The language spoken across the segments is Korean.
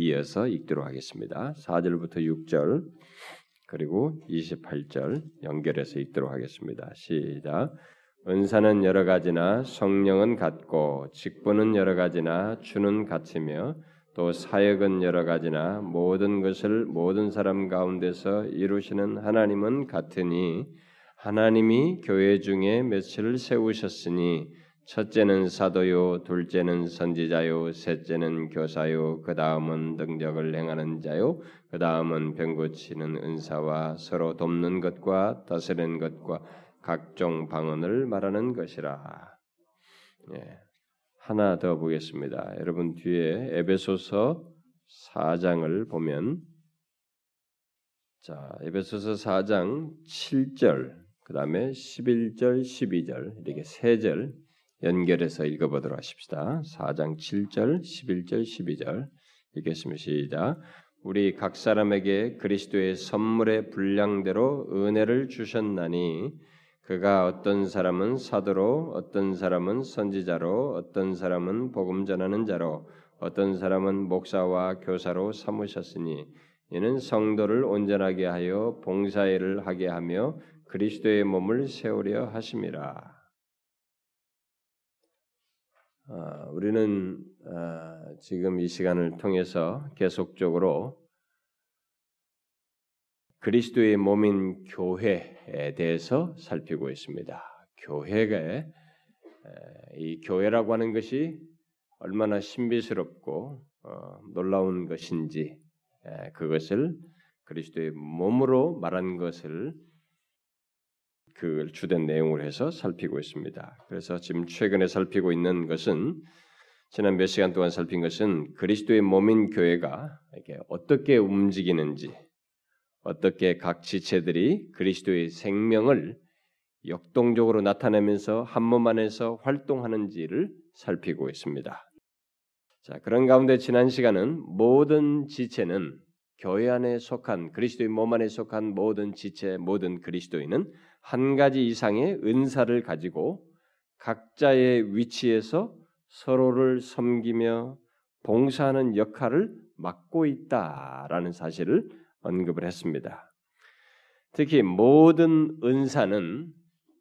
이어서 읽도록 하겠습니다. 4절부터 6절 그리고 28절 연결해서 읽도록 하겠습니다. 시작. 은사는 여러 가지나 성령은 같고 직분은 여러 가지나 주는 같으며 또 사역은 여러 가지나 모든 것을 모든 사람 가운데서 이루시는 하나님은 같으니 하나님이 교회 중에 몇을 세우셨으니 첫째는 사도요, 둘째는 선지자요, 셋째는 교사요, 그 다음은 능력을 행하는 자요, 그 다음은 병 고치는 은사와 서로 돕는 것과 다스리는 것과 각종 방언을 말하는 것이라. 예. 하나 더 보겠습니다. 여러분 뒤에 에베소서 4장을 보면 자, 에베소서 4장 7절, 그 다음에 11절, 12절 이렇게 세절 연결해서 읽어보도록 하십시다. 4장 7절, 11절, 12절 읽겠습니다. 시작. 우리 각 사람에게 그리스도의 선물의 분량대로 은혜를 주셨나니 그가 어떤 사람은 사도로, 어떤 사람은 선지자로, 어떤 사람은 복음 전하는 자로, 어떤 사람은 목사와 교사로 삼으셨으니 이는 성도를 온전하게 하여 봉사일을 하게 하며 그리스도의 몸을 세우려 하심이라. 아, 우리는 아, 지금 이 시간을 통해서 계속적으로 그리스도의 몸인 교회에 대해서 살피고 있습니다. 교회가 이 교회라고 하는 것이 얼마나 신비스럽고 어, 놀라운 것인지 그것을 그리스도의 몸으로 말한 것을 그 주된 내용을 해서 살피고 있습니다. 그래서 지금 최근에 살피고 있는 것은 지난 몇 시간 동안 살핀 것은 그리스도의 몸인 교회가 이게 어떻게 움직이는지 어떻게 각 지체들이 그리스도의 생명을 역동적으로 나타내면서 한 몸 안에서 활동하는지를 살피고 있습니다. 자, 그런 가운데 지난 시간은 모든 지체는 교회 안에 속한 그리스도의 몸 안에 속한 모든 지체, 모든 그리스도인은 한 가지 이상의 은사를 가지고 각자의 위치에서 서로를 섬기며 봉사하는 역할을 맡고 있다라는 사실을 언급을 했습니다. 특히 모든 은사는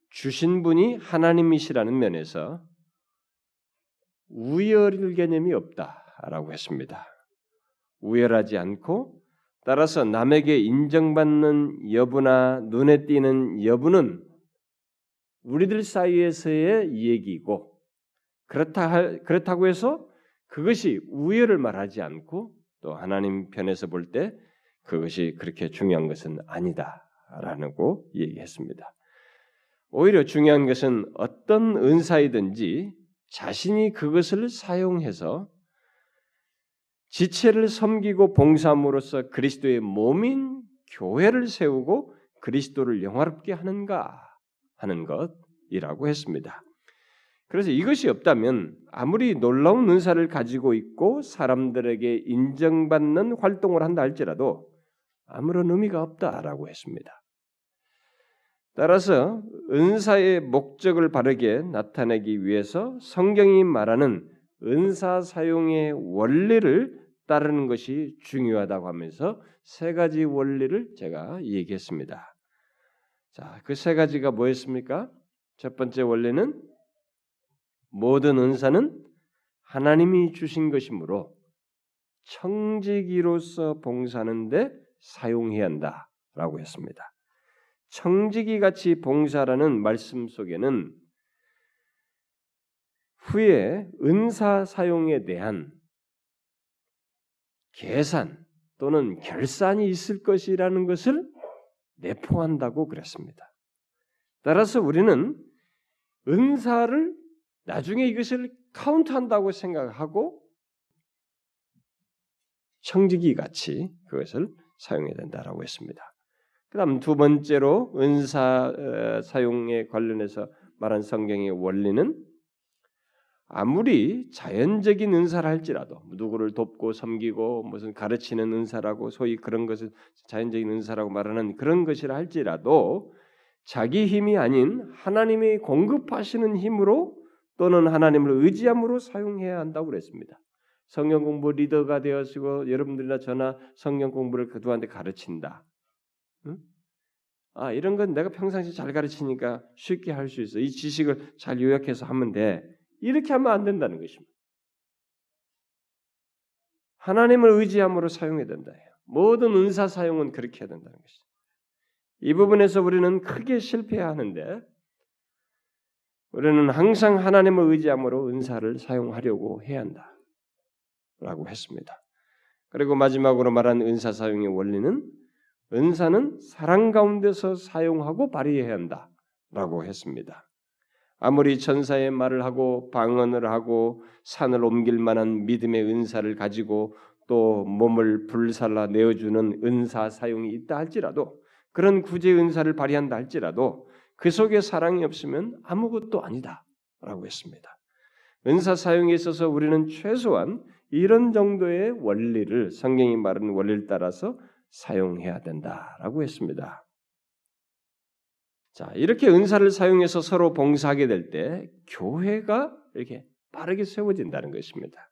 주신 분이 하나님이시라는 면에서 우열 개념이 없다라고 했습니다. 우열하지 않고 따라서 남에게 인정받는 여부나 눈에 띄는 여부는 우리들 사이에서의 얘기고 그렇다 그렇다고 해서 그것이 우열을 말하지 않고 또 하나님 편에서 볼 때 그것이 그렇게 중요한 것은 아니다라고 얘기했습니다. 오히려 중요한 것은 어떤 은사이든지 자신이 그것을 사용해서 지체를 섬기고 봉사함으로써 그리스도의 몸인 교회를 세우고 그리스도를 영화롭게 하는가 하는 것이라고 했습니다. 그래서 이것이 없다면 아무리 놀라운 은사를 가지고 있고 사람들에게 인정받는 활동을 한다 할지라도 아무런 의미가 없다라고 했습니다. 따라서 은사의 목적을 바르게 나타내기 위해서 성경이 말하는 은사 사용의 원리를 따르는 것이 중요하다고 하면서 세 가지 원리를 제가 얘기했습니다. 자, 그 세 가지가 뭐였습니까? 첫 번째 원리는 모든 은사는 하나님이 주신 것이므로 청지기로서 봉사하는데 사용해야 한다라고 했습니다. 청지기 같이 봉사라는 말씀 속에는 후에 은사 사용에 대한 계산 또는 결산이 있을 것이라는 것을 내포한다고 그랬습니다. 따라서 우리는 은사를 나중에 이것을 카운트한다고 생각하고 청지기 같이 그것을 사용해야 된다라고 했습니다. 그다음 두 번째로 은사 어, 사용에 관련해서 말한 성경의 원리는 아무리 자연적인 은사를 할지라도 누구를 돕고 섬기고 무슨 가르치는 은사라고 소위 그런 것을 자연적인 은사라고 말하는 그런 것이라 할지라도 자기 힘이 아닌 하나님이 공급하시는 힘으로 또는 하나님을 의지함으로 사용해야 한다고 그랬습니다. 성경 공부 리더가 되어지고 여러분들이나 저나 성경 공부를 그두한테 가르친다. 응? 아 이런 건 내가 평상시 잘 가르치니까 쉽게 할 수 있어. 이 지식을 잘 요약해서 하면 돼. 이렇게 하면 안 된다는 것입니다. 하나님을 의지함으로 사용해야 된다. 모든 은사 사용은 그렇게 해야 된다는 것이죠. 이 부분에서 우리는 크게 실패하는데 우리는 항상 하나님을 의지함으로 은사를 사용하려고 해야 한다. 라고 했습니다. 그리고 마지막으로 말한 은사 사용의 원리는 은사는 사랑 가운데서 사용하고 발휘해야 한다. 라고 했습니다. 아무리 천사의 말을 하고 방언을 하고 산을 옮길 만한 믿음의 은사를 가지고 또 몸을 불살라 내어주는 은사 사용이 있다 할지라도 그런 구제 은사를 발휘한다 할지라도 그 속에 사랑이 없으면 아무것도 아니다라고 했습니다. 은사 사용에 있어서 우리는 최소한 이런 정도의 원리를 성경이 말하는 원리를 따라서 사용해야 된다라고 했습니다. 자, 이렇게 은사를 사용해서 서로 봉사하게 될 때 교회가 이렇게 빠르게 세워진다는 것입니다.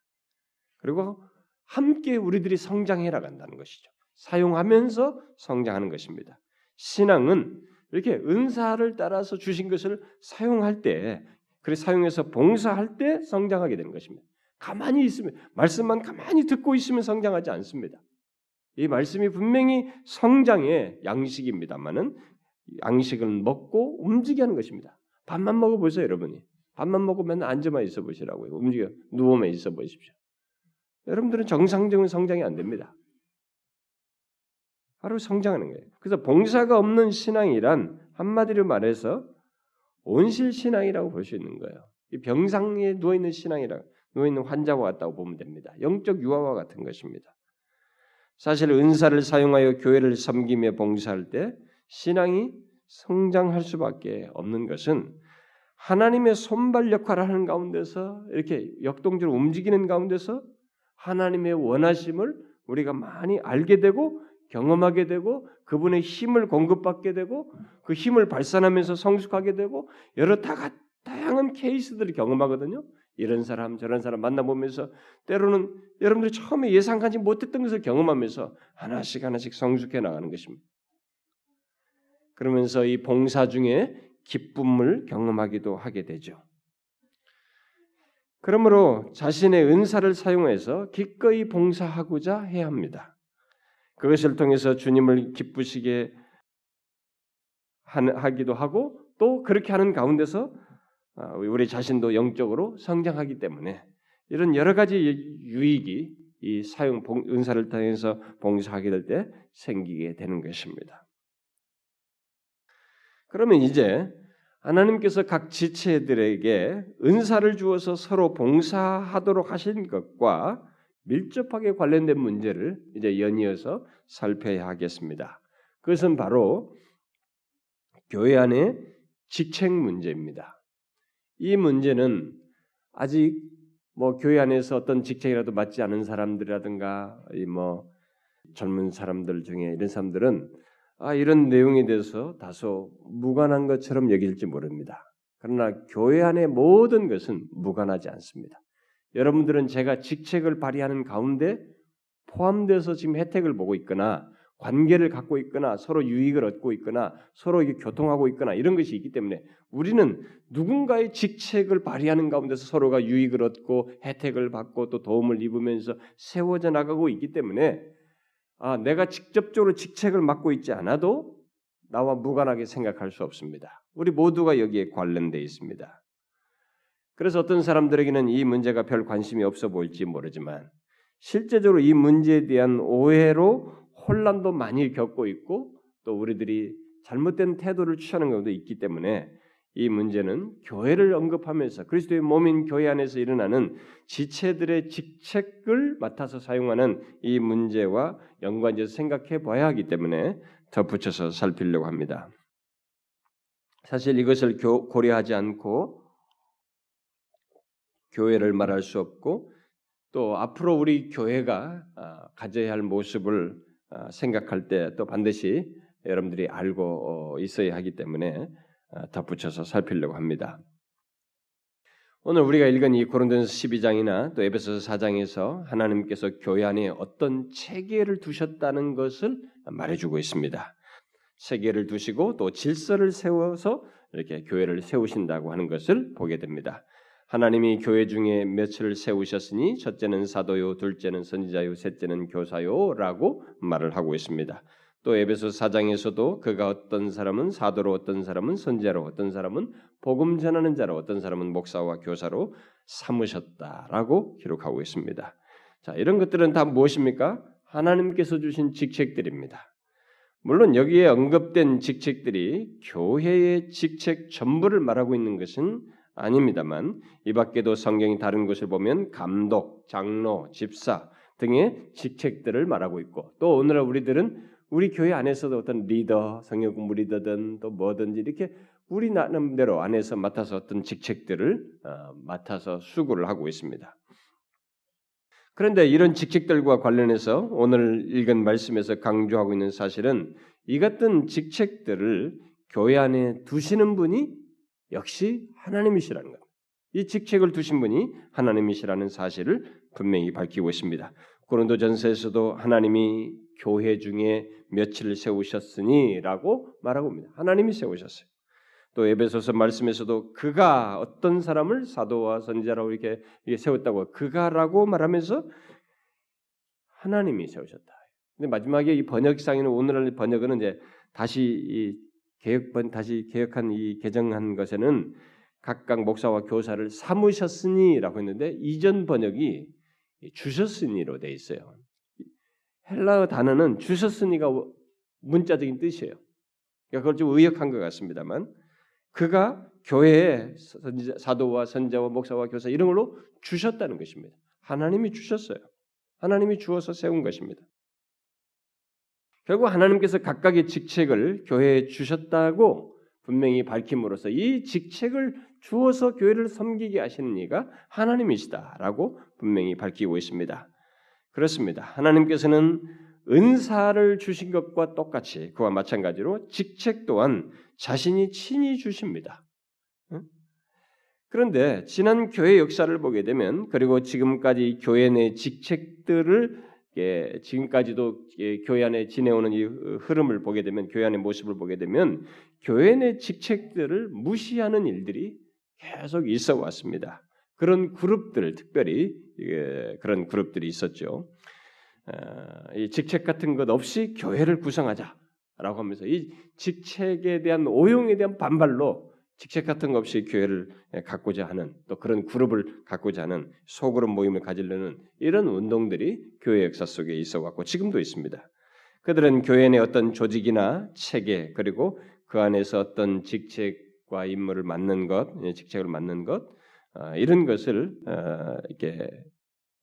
그리고 함께 우리들이 성장해 나간다는 것이죠. 사용하면서 성장하는 것입니다. 신앙은 이렇게 은사를 따라서 주신 것을 사용할 때, 그래 사용해서 봉사할 때 성장하게 되는 것입니다. 가만히 있으면 말씀만 가만히 듣고 있으면 성장하지 않습니다. 이 말씀이 분명히 성장의 양식입니다만은 양식을 먹고 움직이 하는 것입니다. 밥만 먹어 보세요, 여러분이. 밥만 먹으면 앉아만 있어 보시라고요. 움직여 누워만 있어 보십시오. 여러분들은 정상적인 성장이 안 됩니다. 바로 성장하는 거예요. 그래서 봉사가 없는 신앙이란 한마디로 말해서 온실 신앙이라고 볼 수 있는 거예요. 이 병상에 누워 있는 신앙이라 누워 있는 환자와 같다고 보면 됩니다. 영적 유아와 같은 것입니다. 사실 은사를 사용하여 교회를 섬기며 봉사할 때 신앙이 성장할 수밖에 없는 것은 하나님의 손발 역할을 하는 가운데서 이렇게 역동적으로 움직이는 가운데서 하나님의 원하심을 우리가 많이 알게 되고 경험하게 되고 그분의 힘을 공급받게 되고 그 힘을 발산하면서 성숙하게 되고 여러 다, 다양한 케이스들을 경험하거든요. 이런 사람 저런 사람 만나보면서 때로는 여러분들이 처음에 예상하지 못했던 것을 경험하면서 하나씩 하나씩 성숙해 나가는 것입니다. 그러면서 이 봉사 중에 기쁨을 경험하기도 하게 되죠. 그러므로 자신의 은사를 사용해서 기꺼이 봉사하고자 해야 합니다. 그것을 통해서 주님을 기쁘시게 하기도 하고 또 그렇게 하는 가운데서 아, 우리 자신도 영적으로 성장하기 때문에 이런 여러 가지 유익이 이 사용 은사를 통해서 봉사하게 될 때 생기게 되는 것입니다. 그러면 이제 하나님께서 각 지체들에게 은사를 주어서 서로 봉사하도록 하신 것과 밀접하게 관련된 문제를 이제 연이어서 살펴야 하겠습니다. 그것은 바로 교회 안의 직책 문제입니다. 이 문제는 아직 뭐 교회 안에서 어떤 직책이라도 맞지 않은 사람들이라든가 이 뭐 젊은 사람들 중에 이런 사람들은 아 이런 내용에 대해서 다소 무관한 것처럼 여길지 모릅니다. 그러나 교회 안의 모든 것은 무관하지 않습니다. 여러분들은 제가 직책을 발휘하는 가운데 포함돼서 지금 혜택을 보고 있거나 관계를 갖고 있거나 서로 유익을 얻고 있거나 서로 교통하고 있거나 이런 것이 있기 때문에 우리는 누군가의 직책을 발휘하는 가운데서 서로가 유익을 얻고 혜택을 받고 또 도움을 입으면서 세워져 나가고 있기 때문에 아, 내가 직접적으로 직책을 맡고 있지 않아도 나와 무관하게 생각할 수 없습니다. 우리 모두가 여기에 관련돼 있습니다. 그래서 어떤 사람들에게는 이 문제가 별 관심이 없어 보일지 모르지만 실제적으로 이 문제에 대한 오해로 혼란도 많이 겪고 있고 또 우리들이 잘못된 태도를 취하는 경우도 있기 때문에 이 문제는 교회를 언급하면서 그리스도의 몸인 교회 안에서 일어나는 지체들의 직책을 맡아서 사용하는 이 문제와 연관지어서 생각해 봐야 하기 때문에 덧붙여서 살피려고 합니다. 사실 이것을 고려하지 않고 교회를 말할 수 없고 또 앞으로 우리 교회가 아, 가져야 할 모습을 아, 생각할 때 또 반드시 여러분들이 알고 어, 있어야 하기 때문에 아, 덧붙여서 살피려고 합니다. 오늘 우리가 읽은 이 고린도전서 12장이나 또 에베소서 4장에서 하나님께서 교회 안에 어떤 체계를 두셨다는 것을 말해주고 있습니다. 체계를 두시고 또 질서를 세워서 이렇게 교회를 세우신다고 하는 것을 보게 됩니다. 하나님이 교회 중에 며칠을 세우셨으니 첫째는 사도요, 둘째는 선지자요, 셋째는 교사요라고 말을 하고 있습니다. 또 에베소 4장에서도 그가 어떤 사람은 사도로 어떤 사람은 선지자로 어떤 사람은 복음 전하는 자로 어떤 사람은 목사와 교사로 삼으셨다라고 기록하고 있습니다. 자, 이런 것들은 다 무엇입니까? 하나님께서 주신 직책들입니다. 물론 여기에 언급된 직책들이 교회의 직책 전부를 말하고 있는 것은 아닙니다만 이 밖에도 성경이 다른 곳을 보면 감독, 장로, 집사 등의 직책들을 말하고 있고 또 오늘날 우리들은 우리 교회 안에서도 어떤 리더, 성경 공부 리더든 또 뭐든지 이렇게 우리 나름대로 안에서 맡아서 어떤 직책들을 어, 맡아서 수고를 하고 있습니다. 그런데 이런 직책들과 관련해서 오늘 읽은 말씀에서 강조하고 있는 사실은 이 같은 직책들을 교회 안에 두시는 분이 역시 하나님이시라는 것. 이 직책을 두신 분이 하나님이시라는 사실을 분명히 밝히고 있습니다. 고린도전서에서도 하나님이 교회 중에 며칠을 세우셨으니라고 말하고 있습니다. 하나님이 세우셨어요. 또 에베소서 말씀에서도 그가 어떤 사람을 사도와 선지자라고 이렇게 세웠다고 그가라고 말하면서 하나님이 세우셨다. 근데 마지막에 이 번역상에는 오늘날 번역은 이제 다시 이 개혁 번 다시 개혁한 이 개정한 것에는 각각 목사와 교사를 삼으셨으니라고 했는데 이전 번역이 주셨으니로 돼 있어요. 헬라어 단어는 주셨으니가 문자적인 뜻이에요. 그러니까 그걸 좀 의역한 것 같습니다만 그가 교회에 사도와 선자와 목사와 교사 이런 걸로 주셨다는 것입니다. 하나님이 주셨어요. 하나님이 주어서 세운 것입니다. 결국 하나님께서 각각의 직책을 교회에 주셨다고 분명히 밝힘으로써 이 직책을 주어서 교회를 섬기게 하시는 이가 하나님이시다라고 분명히 밝히고 있습니다. 그렇습니다. 하나님께서는 은사를 주신 것과 똑같이 그와 마찬가지로 직책 또한 자신이 친히 주십니다. 그런데 지난 교회 역사를 보게 되면 그리고 지금까지 교회 내 직책들을 예, 지금까지도 예, 교회 안에 지내오는 이 흐름을 보게 되면 교회 안의 모습을 보게 되면 교회 내 직책들을 무시하는 일들이 계속 있어 왔습니다. 그런 그룹들 특별히 그런 그룹들이 있었죠. 이 직책 같은 것 없이 교회를 구성하자라고 하면서 이 직책에 대한 오용에 대한 반발로 직책 같은 것 없이 교회를 갖고자 하는 또 그런 그룹을 갖고자 하는 소그룹 모임을 가지려는 이런 운동들이 교회 역사 속에 있어 왔고 지금도 있습니다. 그들은 교회 내 어떤 조직이나 체계 그리고 그 안에서 어떤 직책 과 임무를 맡는 것, 직책을 맡는 것 어, 이런 것을 어, 이렇게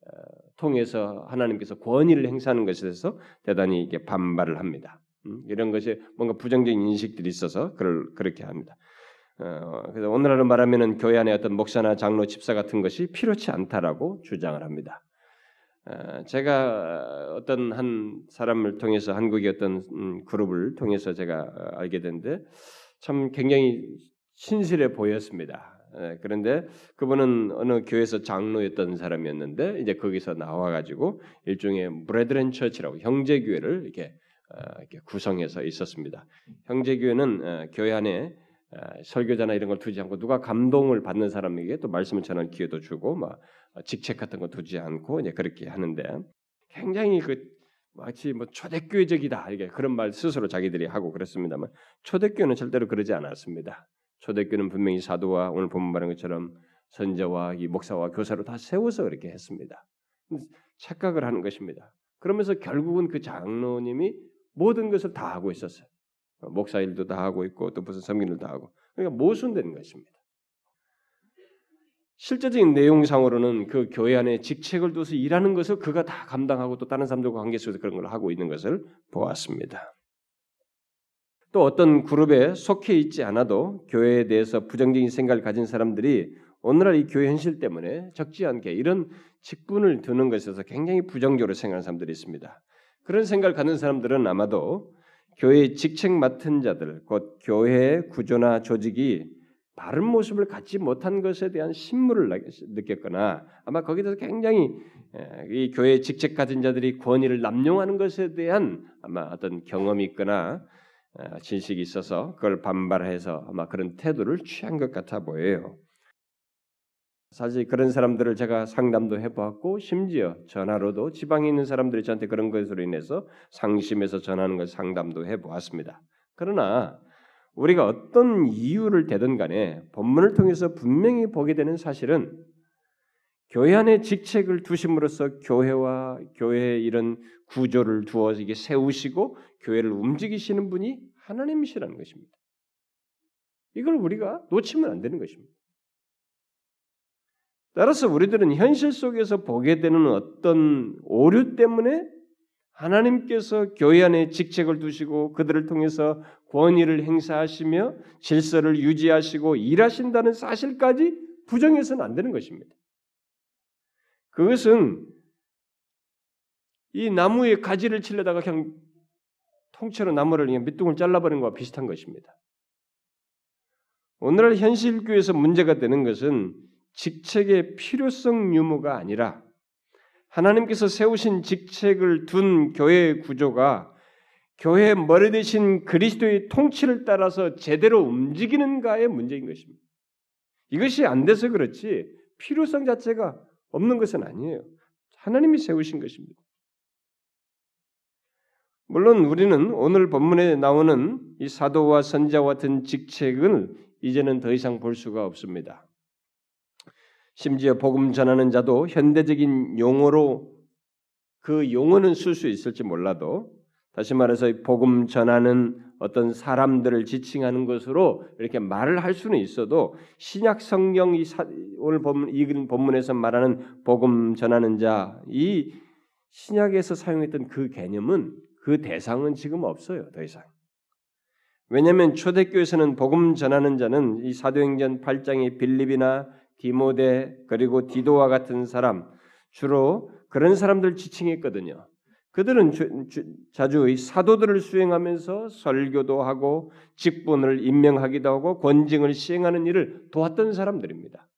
어, 통해서 하나님께서 권위를 행사하는 것에 대해서 대단히 이게 반발을 합니다. 음, 이런 것이 뭔가 부정적인 인식들이 있어서 그를 그렇게 합니다. 그래서 오늘날로 말하면은 교회 안에 어떤 목사나 장로, 집사 같은 것이 필요치 않다라고 주장을 합니다. 제가 어떤 한 사람을 통해서 한국의 어떤 음, 그룹을 통해서 제가 알게 됐는데 참 굉장히 신실해 보였습니다. 예, 그런데 그분은 어느 교회에서 장로였던 사람이었는데 이제 거기서 나와가지고 일종의 브레드렌 처치라고 형제 교회를 이렇게, 어, 이렇게 구성해서 있었습니다. 형제 교회는 어, 교회 안에 어, 설교자나 이런 걸 두지 않고 누가 감동을 받는 사람에게 또 말씀을 전할 기회도 주고 막 직책 같은 거 두지 않고 이제 그렇게 하는데 굉장히 그 마치 뭐 초대교회적이다 이게 그런 말 스스로 자기들이 하고 그랬습니다만 초대교회는 절대로 그러지 않았습니다. 초대교는 분명히 사도와 오늘 본문 말한 것처럼 선자와 이 목사와 교사로 다 세워서 그렇게 했습니다. 착각을 하는 것입니다. 그러면서 결국은 그 장로님이 모든 것을 다 하고 있었어요. 목사 일도 다 하고 있고 또 무슨 섬기는 다 하고 그러니까 모순되는 것입니다. 실제적인 내용상으로는 그 교회 안에 직책을 둬서 일하는 것을 그가 다 감당하고 또 다른 사람들과 관계 속에서 그런 걸 하고 있는 것을 보았습니다. 또 어떤 그룹에 속해 있지 않아도 교회에 대해서 부정적인 생각을 가진 사람들이 오늘날 이 교회 현실 때문에 적지 않게 이런 직분을 두는 것에서 굉장히 부정적으로 생각하는 사람들이 있습니다. 그런 생각을 갖는 사람들은 아마도 교회의 직책 맡은 자들, 곧 교회의 구조나 조직이 바른 모습을 갖지 못한 것에 대한 신물을 느꼈거나 아마 거기서 굉장히 이 교회 직책 가진 자들이 권위를 남용하는 것에 대한 아마 어떤 경험이 있거나 진식이 있어서 그걸 반발해서 아마 그런 태도를 취한 것 같아 보여요. 사실 그런 사람들을 제가 상담도 해보았고 심지어 전화로도 지방에 있는 사람들이 저한테 그런 것으로 인해서 상심해서 전하는 걸 상담도 해보았습니다. 그러나 우리가 어떤 이유를 대든 간에 본문을 통해서 분명히 보게 되는 사실은 교회 안에 직책을 두심으로써 교회와 교회의 이런 구조를 두어 이게 세우시고 교회를 움직이시는 분이 하나님이시라는 것입니다. 이걸 우리가 놓치면 안 되는 것입니다. 따라서 우리들은 현실 속에서 보게 되는 어떤 오류 때문에 하나님께서 교회 안에 직책을 두시고 그들을 통해서 권위를 행사하시며 질서를 유지하시고 일하신다는 사실까지 부정해서는 안 되는 것입니다. 그것은 이 나무에 가지를 칠려다가 그냥 통째로 나무를 그냥 밑둥을 잘라버린 것과 비슷한 것입니다. 오늘날 현실교회에서 문제가 되는 것은 직책의 필요성 유무가 아니라 하나님께서 세우신 직책을 둔 교회의 구조가 교회의 머리 대신 그리스도의 통치를 따라서 제대로 움직이는가의 문제인 것입니다. 이것이 안 돼서 그렇지 필요성 자체가 없는 것은 아니에요. 하나님이 세우신 것입니다. 물론 우리는 오늘 본문에 나오는 이 사도와 선자와 같은 직책을 이제는 더 이상 볼 수가 없습니다. 심지어 복음 전하는 자도 현대적인 용어로 그 용어는 쓸 수 있을지 몰라도 다시 말해서 복음 전하는 어떤 사람들을 지칭하는 것으로 이렇게 말을 할 수는 있어도 신약 성경 이 오늘 본문 읽은 본문에서 말하는 복음 전하는 자 이 신약에서 사용했던 그 개념은 그 대상은 지금 없어요 더 이상. 왜냐하면 초대교에서는 복음 전하는 자는 이 사도행전 8장의 빌립이나 디모데 그리고 디도와 같은 사람 주로 그런 사람들 지칭했거든요. 그들은 주, 주, 자주 이 사도들을 수행하면서 설교도 하고 직분을 임명하기도 하고 권징을 시행하는 일을 도왔던 사람들입니다.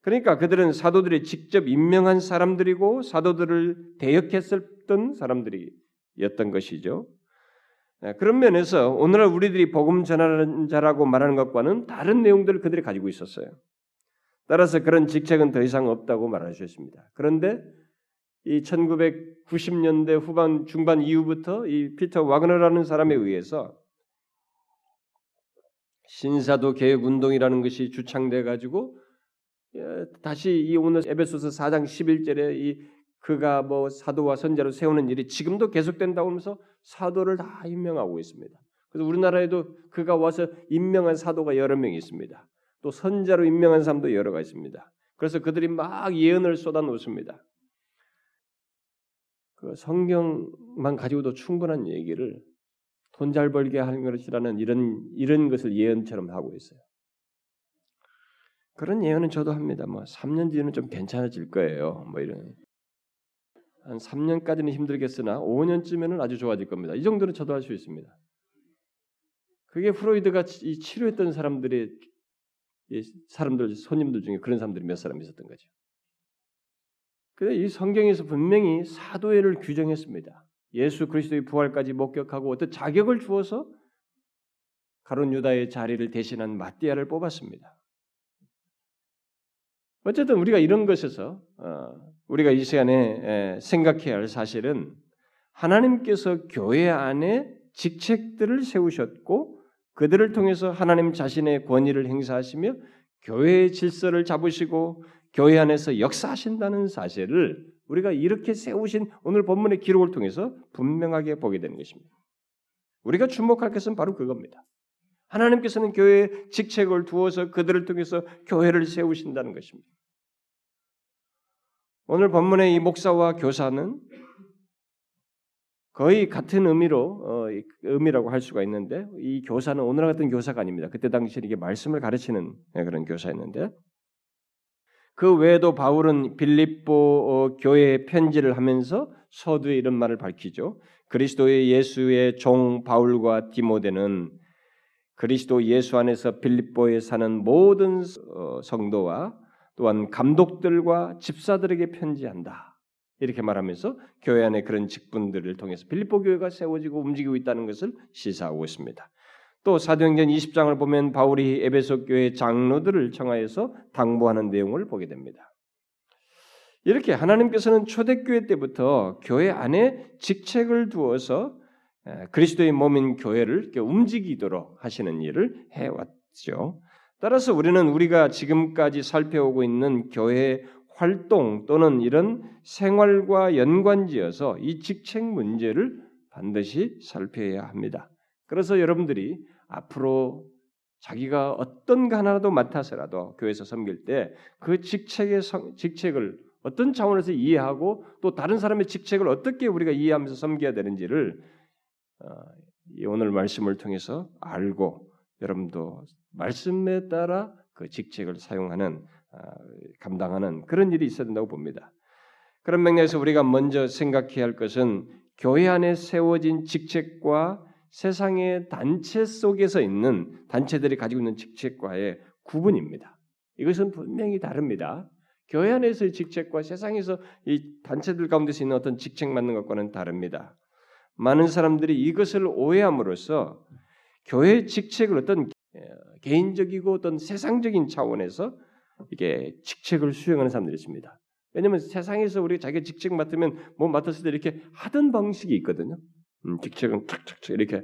그러니까 그들은 사도들이 직접 임명한 사람들이고 사도들을 대역했었던 사람들이었던 것이죠. 네, 그런 면에서 오늘날 우리들이 복음 전하는 자라고 말하는 것과는 다른 내용들을 그들이 가지고 있었어요. 따라서 그런 직책은 더 이상 없다고 말하셨습니다. 그런데 이 1990년대 후반 중반 이후부터 이 피터 와그너라는 사람에 의해서 신사도 개혁 운동이라는 것이 주창돼 가지고 예, 다시 이 오늘 에베소서 4장 11절에 이 그가 뭐 사도와 선자로 세우는 일이 지금도 계속된다고 하면서 사도를 다 임명하고 있습니다. 그래서 우리나라에도 그가 와서 임명한 사도가 여러 명 있습니다. 또 선자로 임명한 사람도 여러 가 있습니다. 그래서 그들이 막 예언을 쏟아놓습니다. 그 성경만 가지고도 충분한 얘기를 돈 잘 벌게 하는 것이라는 이런 이런 것을 예언처럼 하고 있어요. 그런 예언은 저도 합니다. 뭐 3년 뒤에는 좀 괜찮아질 거예요. 뭐 이런 한 3년까지는 힘들겠으나 5년쯤에는 아주 좋아질 겁니다. 이 정도는 저도 할 수 있습니다. 그게 프로이드가 치료했던 사람들의 사람들 손님들 중에 그런 사람들이 몇 사람 있었던 거죠. 그래 이 성경에서 분명히 사도회를 규정했습니다. 예수 그리스도의 부활까지 목격하고 어떤 자격을 주어서 가론 유다의 자리를 대신한 마띠아를 뽑았습니다. 어쨌든 우리가 이런 것에서 어, 우리가 이 시간에 생각해야 할 사실은 하나님께서 교회 안에 직책들을 세우셨고 그들을 통해서 하나님 자신의 권위를 행사하시며 교회의 질서를 잡으시고 교회 안에서 역사하신다는 사실을 우리가 이렇게 세우신 오늘 본문의 기록을 통해서 분명하게 보게 되는 것입니다. 우리가 주목할 것은 바로 그겁니다. 하나님께서는 교회에 직책을 두어서 그들을 통해서 교회를 세우신다는 것입니다. 오늘 본문의 이 목사와 교사는 거의 같은 의미로 어, 의미라고 할 수가 있는데 이 교사는 오늘 같은 교사가 아닙니다. 그때 당시 이게 말씀을 가르치는 예, 그런 교사였는데 그 외에도 바울은 빌립보 어, 교회에 편지를 하면서 서두에 이런 말을 밝히죠. 그리스도의 예수의 종 바울과 디모데는 그리스도 예수 안에서 빌립보에 사는 모든 어, 성도와 또한 감독들과 집사들에게 편지한다. 이렇게 말하면서 교회 안에 그런 직분들을 통해서 빌립보 교회가 세워지고 움직이고 있다는 것을 시사하고 있습니다. 또 사도행전 20장을 보면 바울이 에베소 교회 장로들을 청하여서 당부하는 내용을 보게 됩니다. 이렇게 하나님께서는 초대교회 때부터 교회 안에 직책을 두어서 그리스도의 몸인 교회를 움직이도록 하시는 일을 해왔죠. 따라서 우리는 우리가 지금까지 살펴오고 있는 교회 활동 또는 이런 생활과 연관지어서 이 직책 문제를 반드시 살펴야 합니다. 그래서 여러분들이 앞으로 자기가 어떤 거 하나라도 맡아서라도 교회에서 섬길 때 그 직책의 직책을 어떤 차원에서 이해하고 또 다른 사람의 직책을 어떻게 우리가 이해하면서 섬겨야 되는지를 어, 오늘 말씀을 통해서 알고 여러분도 말씀에 따라 그 직책을 사용하는 어, 감당하는 그런 일이 있어야 된다고 봅니다. 그런 맥락에서 우리가 먼저 생각해야 할 것은 교회 안에 세워진 직책과 세상의 단체 속에서 있는 단체들이 가지고 있는 직책과의 구분입니다. 이것은 분명히 다릅니다. 교회 안에서의 직책과 세상에서 이 단체들 가운데서 있는 어떤 직책 맡는 것과는 다릅니다. 많은 사람들이 이것을 오해함으로써 교회 직책을 어떤 개인적이고 어떤 세상적인 차원에서 이게 직책을 수행하는 사람들이 있습니다. 왜냐하면 세상에서 우리가 자기 직책 맡으면 뭐 맡았을 때 이렇게 하던 방식이 있거든요. 음, 직책은 탁탁탁 이렇게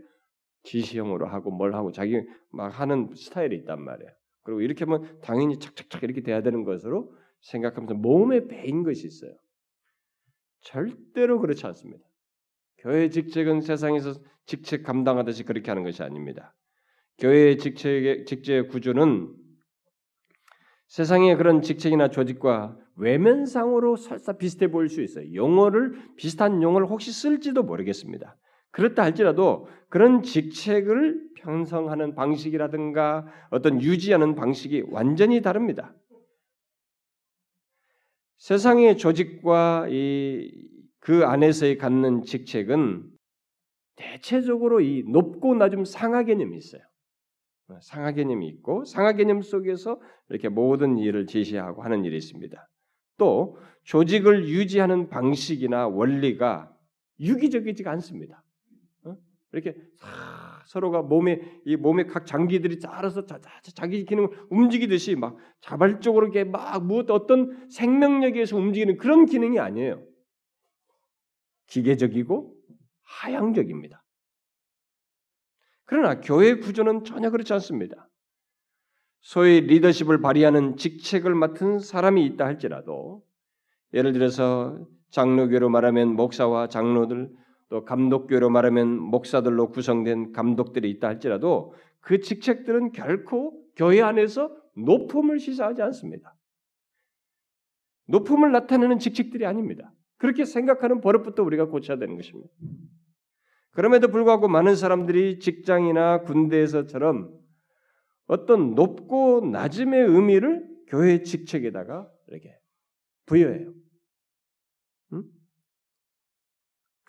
지시형으로 하고 뭘 하고 자기 막 하는 스타일이 있단 말이에요. 그리고 이렇게 하면 당연히 착착착 이렇게 돼야 되는 것으로 생각하면서 몸에 배인 것이 있어요. 절대로 그렇지 않습니다. 교회 직책은 세상에서 직책 감당하듯이 그렇게 하는 것이 아닙니다. 교회의 직책의 직제 구조는 세상의 그런 직책이나 조직과 외면상으로 설사 비슷해 보일 수 있어요. 용어를 비슷한 용어를 혹시 쓸지도 모르겠습니다. 그렇다 할지라도 그런 직책을 편성하는 방식이라든가 어떤 유지하는 방식이 완전히 다릅니다. 세상의 조직과 이 그 안에서의 갖는 직책은 대체적으로 이 높고 낮음 상하 개념이 있어요. 상하 개념이 있고 상하 개념 속에서 이렇게 모든 일을 제시하고 하는 일이 있습니다. 또 조직을 유지하는 방식이나 원리가 유기적이지가 않습니다. 어? 이렇게 서로가 몸에 이 몸의 각 장기들이 알아서 자, 자, 기 기능을 움직이듯이 막 자발적으로 이렇게 막 무엇 어떤 생명력에서 움직이는 그런 기능이 아니에요. 기계적이고 하향적입니다. 그러나 교회 구조는 전혀 그렇지 않습니다. 소위 리더십을 발휘하는 직책을 맡은 사람이 있다 할지라도 예를 들어서 장로교로 말하면 목사와 장로들 또 감독교로 말하면 목사들로 구성된 감독들이 있다 할지라도 그 직책들은 결코 교회 안에서 높음을 시사하지 않습니다. 높음을 나타내는 직책들이 아닙니다. 그렇게 생각하는 버릇부터 우리가 고쳐야 되는 것입니다. 그럼에도 불구하고 많은 사람들이 직장이나 군대에서처럼 어떤 높고 낮음의 의미를 교회 직책에다가 이렇게 부여해요.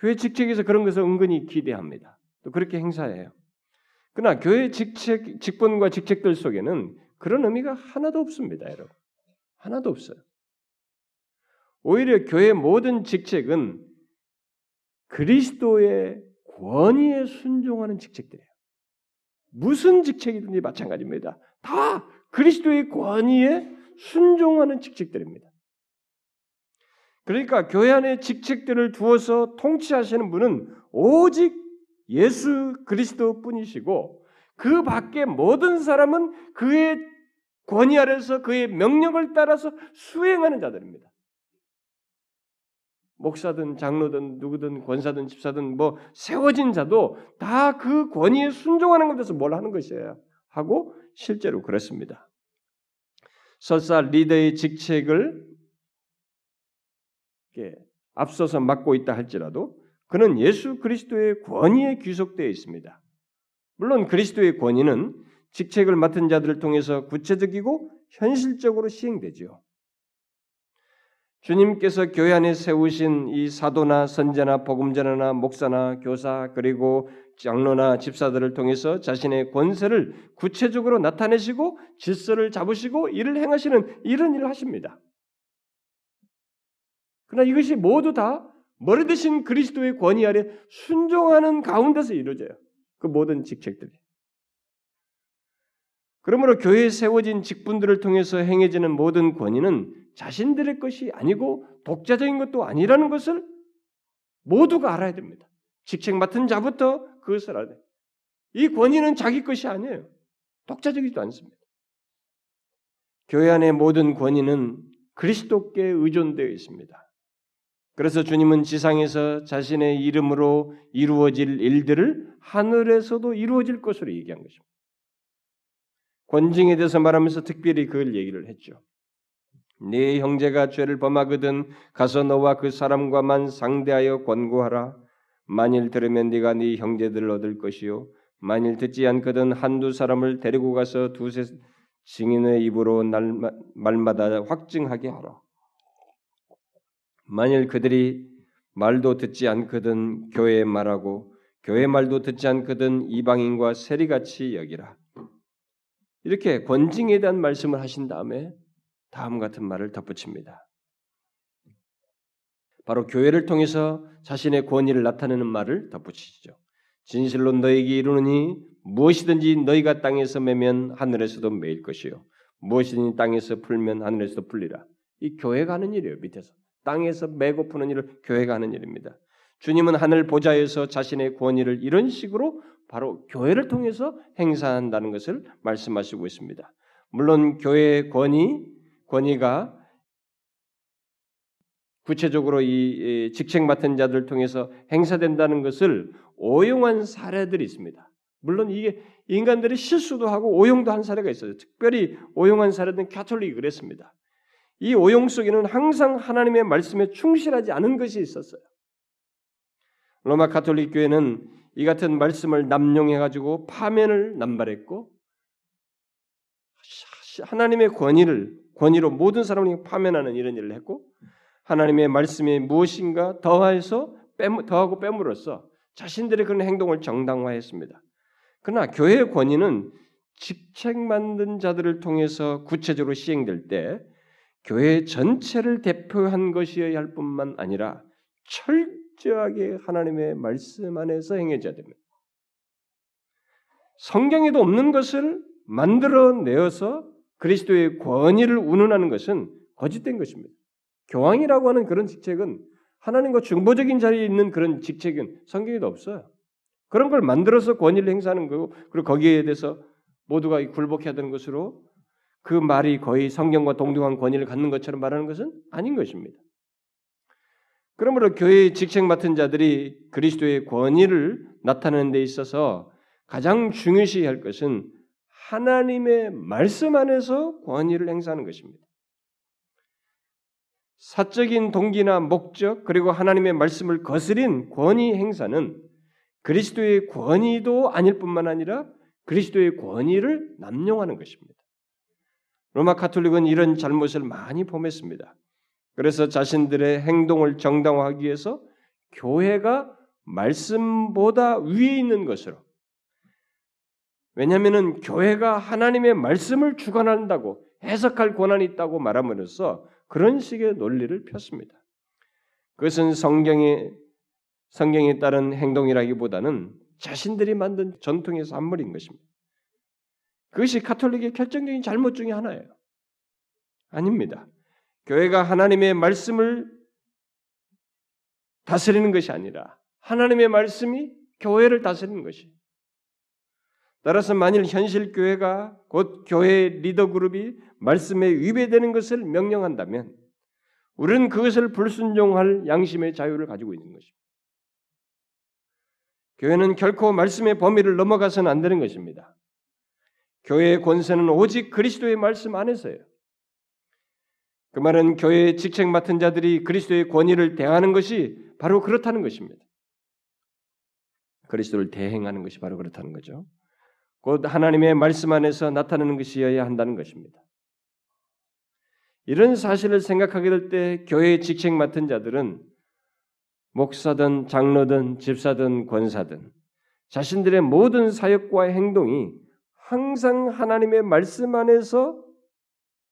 교회 직책에서 그런 것을 은근히 기대합니다. 또 그렇게 행사해요. 그러나 교회 직책, 직분과 직책들 속에는 그런 의미가 하나도 없습니다, 여러분. 하나도 없어요. 오히려 교회 모든 직책은 그리스도의 권위에 순종하는 직책들이에요. 무슨 직책이든지 마찬가지입니다. 다 그리스도의 권위에 순종하는 직책들입니다. 그러니까 교회 안에 직책들을 두어서 통치하시는 분은 오직 예수 그리스도 뿐이시고 그 밖에 모든 사람은 그의 권위 아래서 그의 명령을 따라서 수행하는 자들입니다. 목사든 장로든 누구든 권사든 집사든 뭐 세워진 자도 다 그 권위에 순종하는 것에서 뭘 하는 것이에요. 하고 실제로 그렇습니다. 설사 리더의 직책을 앞서서 맡고 있다 할지라도 그는 예수 그리스도의 권위에 귀속되어 있습니다. 물론 그리스도의 권위는 직책을 맡은 자들을 통해서 구체적이고 현실적으로 시행되지요. 주님께서 교회 안에 세우신 이 사도나 선제나 복음전하나 목사나 교사 그리고 장로나 집사들을 통해서 자신의 권세를 구체적으로 나타내시고 질서를 잡으시고 일을 행하시는 이런 일을 하십니다. 그러나 이것이 모두 다 머리 대신 그리스도의 권위 아래 순종하는 가운데서 이루어져요. 그 모든 직책들이. 그러므로 교회에 세워진 직분들을 통해서 행해지는 모든 권위는 자신들의 것이 아니고 독자적인 것도 아니라는 것을 모두가 알아야 됩니다. 직책 맡은 자부터 그것을 알아야 돼요. 이 권위는 자기 것이 아니에요. 독자적이지도 않습니다. 교회 안의 모든 권위는 그리스도께 의존되어 있습니다. 그래서 주님은 지상에서 자신의 이름으로 이루어질 일들을 하늘에서도 이루어질 것으로 얘기한 것입니다. 권징에 대해서 말하면서 특별히 그걸 얘기를 했죠. 네 형제가 죄를 범하거든 가서 너와 그 사람과만 상대하여 권고하라. 만일 들으면 네가 네 형제들을 얻을 것이요 만일 듣지 않거든 한두 사람을 데리고 가서 두세 증인의 입으로 날마다 확증하게 하라. 만일 그들이 말도 듣지 않거든 교회 말하고 교회 말도 듣지 않거든 이방인과 세리같이 여기라. 이렇게 권징에 대한 말씀을 하신 다음에 다음 같은 말을 덧붙입니다. 바로 교회를 통해서 자신의 권위를 나타내는 말을 덧붙이죠. 진실로 너에게 이르노니 무엇이든지 너희가 땅에서 매면 하늘에서도 매일 것이요 무엇이든지 땅에서 풀면 하늘에서도 풀리라. 이 교회가 하는 일이에요. 밑에서 땅에서 매고 푸는 일을 교회가 하는 일입니다. 주님은 하늘 보좌에서 자신의 권위를 이런 식으로 바로 교회를 통해서 행사한다는 것을 말씀하시고 있습니다. 물론 교회의 권위, 권위가 구체적으로 이 직책 맡은 자들 통해서 행사된다는 것을 오용한 사례들이 있습니다. 물론 이게 인간들이 실수도 하고 오용도 한 사례가 있어요. 특별히 오용한 사례는 가톨릭이 그랬습니다. 이 오용 속에는 항상 하나님의 말씀에 충실하지 않은 것이 있었어요. 로마 가톨릭 교회는 이 같은 말씀을 남용해 가지고 파면을 남발했고 하나님의 권위를 권위로 모든 사람을 파면하는 이런 일을 했고 하나님의 말씀이 무엇인가 더해서 빼, 더하고 빼므로써 자신들의 그런 행동을 정당화했습니다. 그러나 교회의 권위는 직책 만든 자들을 통해서 구체적으로 시행될 때 교회 전체를 대표한 것이어야 할 뿐만 아니라 철저하게 하나님의 말씀 안에서 행해져야 됩니다. 성경에도 없는 것을 만들어내어서 그리스도의 권위를 운운하는 것은 거짓된 것입니다. 교황이라고 하는 그런 직책은 하나님과 중보적인 자리에 있는 그런 직책은 성경에도 없어요. 그런 걸 만들어서 권위를 행사하는 거고 그리고 거기에 대해서 모두가 굴복해야 되는 것으로 그 말이 거의 성경과 동등한 권위를 갖는 것처럼 말하는 것은 아닌 것입니다. 그러므로 교회의 직책 맡은 자들이 그리스도의 권위를 나타내는 데 있어서 가장 중요시 할 것은 하나님의 말씀 안에서 권위를 행사하는 것입니다. 사적인 동기나 목적 그리고 하나님의 말씀을 거스린 권위 행사는 그리스도의 권위도 아닐 뿐만 아니라 그리스도의 권위를 남용하는 것입니다. 로마 카톨릭은 이런 잘못을 많이 범했습니다. 그래서 자신들의 행동을 정당화하기 위해서 교회가 말씀보다 위에 있는 것으로 왜냐하면 교회가 하나님의 말씀을 주관한다고 해석할 권한이 있다고 말함으로써 그런 식의 논리를 폈습니다. 그것은 성경의 성경에 따른 행동이라기보다는 자신들이 만든 전통의 산물인 것입니다. 그것이 카톨릭의 결정적인 잘못 중의 하나예요. 아닙니다. 교회가 하나님의 말씀을 다스리는 것이 아니라 하나님의 말씀이 교회를 다스리는 것이. 따라서 만일 현실 교회가 곧 교회 리더 그룹이 말씀에 위배되는 것을 명령한다면 우리는 그것을 불순종할 양심의 자유를 가지고 있는 것입니다. 교회는 결코 말씀의 범위를 넘어가서는 안 되는 것입니다. 교회의 권세는 오직 그리스도의 말씀 안에서예요. 그 말은 교회의 직책 맡은 자들이 그리스도의 권위를 대하는 것이 바로 그렇다는 것입니다. 그리스도를 대행하는 것이 바로 그렇다는 거죠. 곧 하나님의 말씀 안에서 나타나는 것이어야 한다는 것입니다. 이런 사실을 생각하게 될 때 교회의 직책 맡은 자들은 목사든 장로든 집사든 권사든 자신들의 모든 사역과 행동이 항상 하나님의 말씀 안에서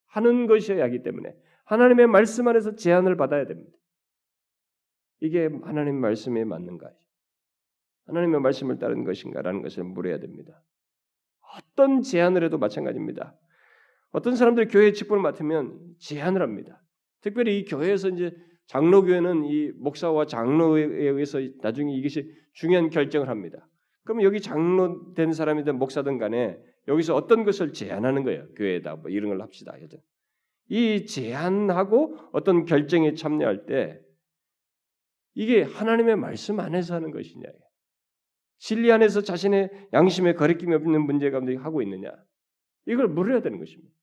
하는 것이어야 하기 때문에 하나님의 말씀 안에서 제한을 받아야 됩니다. 이게 하나님 말씀에 맞는가? 하나님의 말씀을 따르는 것인가라는 것을 물어야 됩니다. 어떤 제안을 해도 마찬가지입니다. 어떤 사람들이 교회 직분을 맡으면 제안을 합니다. 특별히 이 교회에서 이제 장로교회는 이 목사와 장로에 의해서 나중에 이것이 중요한 결정을 합니다. 그러면 여기 장로 된 사람이든 목사든 간에 여기서 어떤 것을 제안하는 거예요. 교회에다 뭐 이런 걸 합시다. 이 제안하고 어떤 결정에 참여할 때 이게 하나님의 말씀 안에서 하는 것이냐. 진리 안에서 자신의 양심에 거리낌이 없는 문제 가운데 하고 있느냐. 이걸 물어야 되는 것입니다.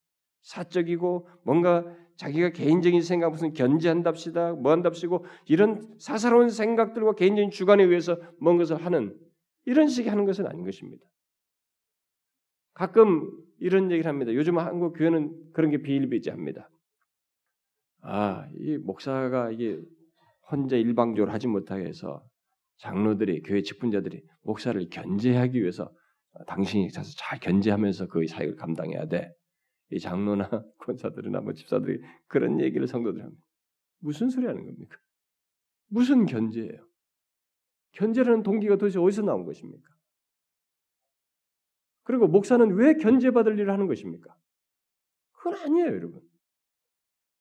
사적이고 뭔가 자기가 개인적인 생각 무슨 견제한답시다, 뭐 한답시고 이런 사사로운 생각들과 개인적인 주관에 의해서 뭔 것을 하는 이런 식의 하는 것은 아닌 것입니다. 가끔 이런 얘기를 합니다. 요즘 한국 교회는 그런 게 비일비재합니다. 아, 이 목사가 이게 혼자 일방적으로 하지 못하게 해서 장로들이 교회 직분자들이 목사를 견제하기 위해서 당신이 가서 잘 견제하면서 그 사역을 감당해야 돼. 이 장로나 권사들이나 뭐 집사들이 그런 얘기를 성도들 합니다. 무슨 소리 하는 겁니까? 무슨 견제예요? 견제라는 동기가 도대체 어디서 나온 것입니까? 그리고 목사는 왜 견제받을 일을 하는 것입니까? 그건 아니에요, 여러분.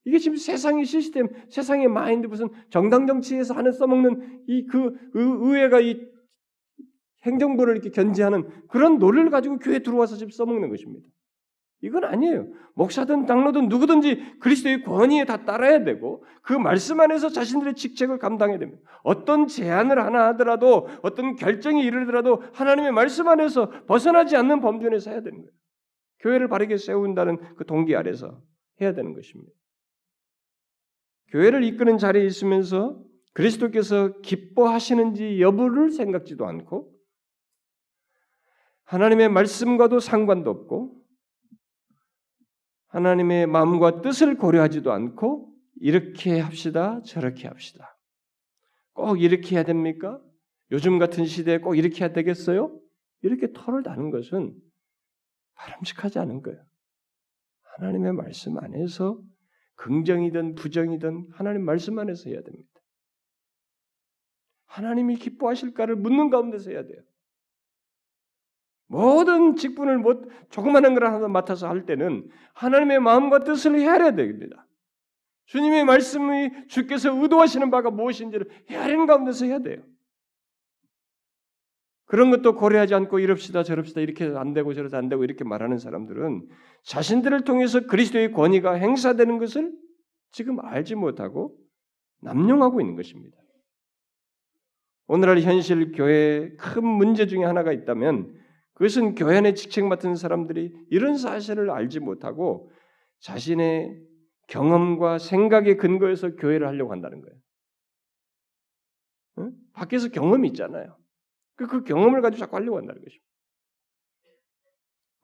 이게 지금 세상의 시스템, 세상의 마인드 무슨 정당 정치에서 하는 써먹는 이 그 의회가 이 행정부를 이렇게 견제하는 그런 노래를 가지고 교회 들어와서 지금 써먹는 것입니다. 이건 아니에요. 목사든 장로든 누구든지 그리스도의 권위에 다 따라야 되고 그 말씀 안에서 자신들의 직책을 감당해야 됩니다. 어떤 제안을 하나 하더라도 어떤 결정이 이르더라도 하나님의 말씀 안에서 벗어나지 않는 범준에서 해야 되는 거예요. 교회를 바르게 세운다는 그 동기 아래서 해야 되는 것입니다. 교회를 이끄는 자리에 있으면서 그리스도께서 기뻐하시는지 여부를 생각지도 않고 하나님의 말씀과도 상관도 없고 하나님의 마음과 뜻을 고려하지도 않고 이렇게 합시다, 저렇게 합시다. 꼭 이렇게 해야 됩니까? 요즘 같은 시대에 꼭 이렇게 해야 되겠어요? 이렇게 털을 다는 것은 바람직하지 않은 거예요. 하나님의 말씀 안에서 긍정이든 부정이든 하나님 말씀 안에서 해야 됩니다. 하나님이 기뻐하실까를 묻는 가운데서 해야 돼요. 모든 직분을 못 조그마한 걸 하나 맡아서 할 때는 하나님의 마음과 뜻을 헤아려야 됩니다. 주님의 말씀이 주께서 의도하시는 바가 무엇인지를 헤아리는 가운데서 해야 돼요. 그런 것도 고려하지 않고 이럽시다 저럽시다 이렇게 안 되고 저러다 안 되고 이렇게 말하는 사람들은 자신들을 통해서 그리스도의 권위가 행사되는 것을 지금 알지 못하고 남용하고 있는 것입니다. 오늘날 현실 교회의 큰 문제 중에 하나가 있다면 그것은 교회 안에 직책 맡은 사람들이 이런 사실을 알지 못하고 자신의 경험과 생각의 근거에서 교회를 하려고 한다는 거예요. 응? 밖에서 경험이 있잖아요. 그, 그 경험을 가지고 자꾸 하려고 한다는 것입니다.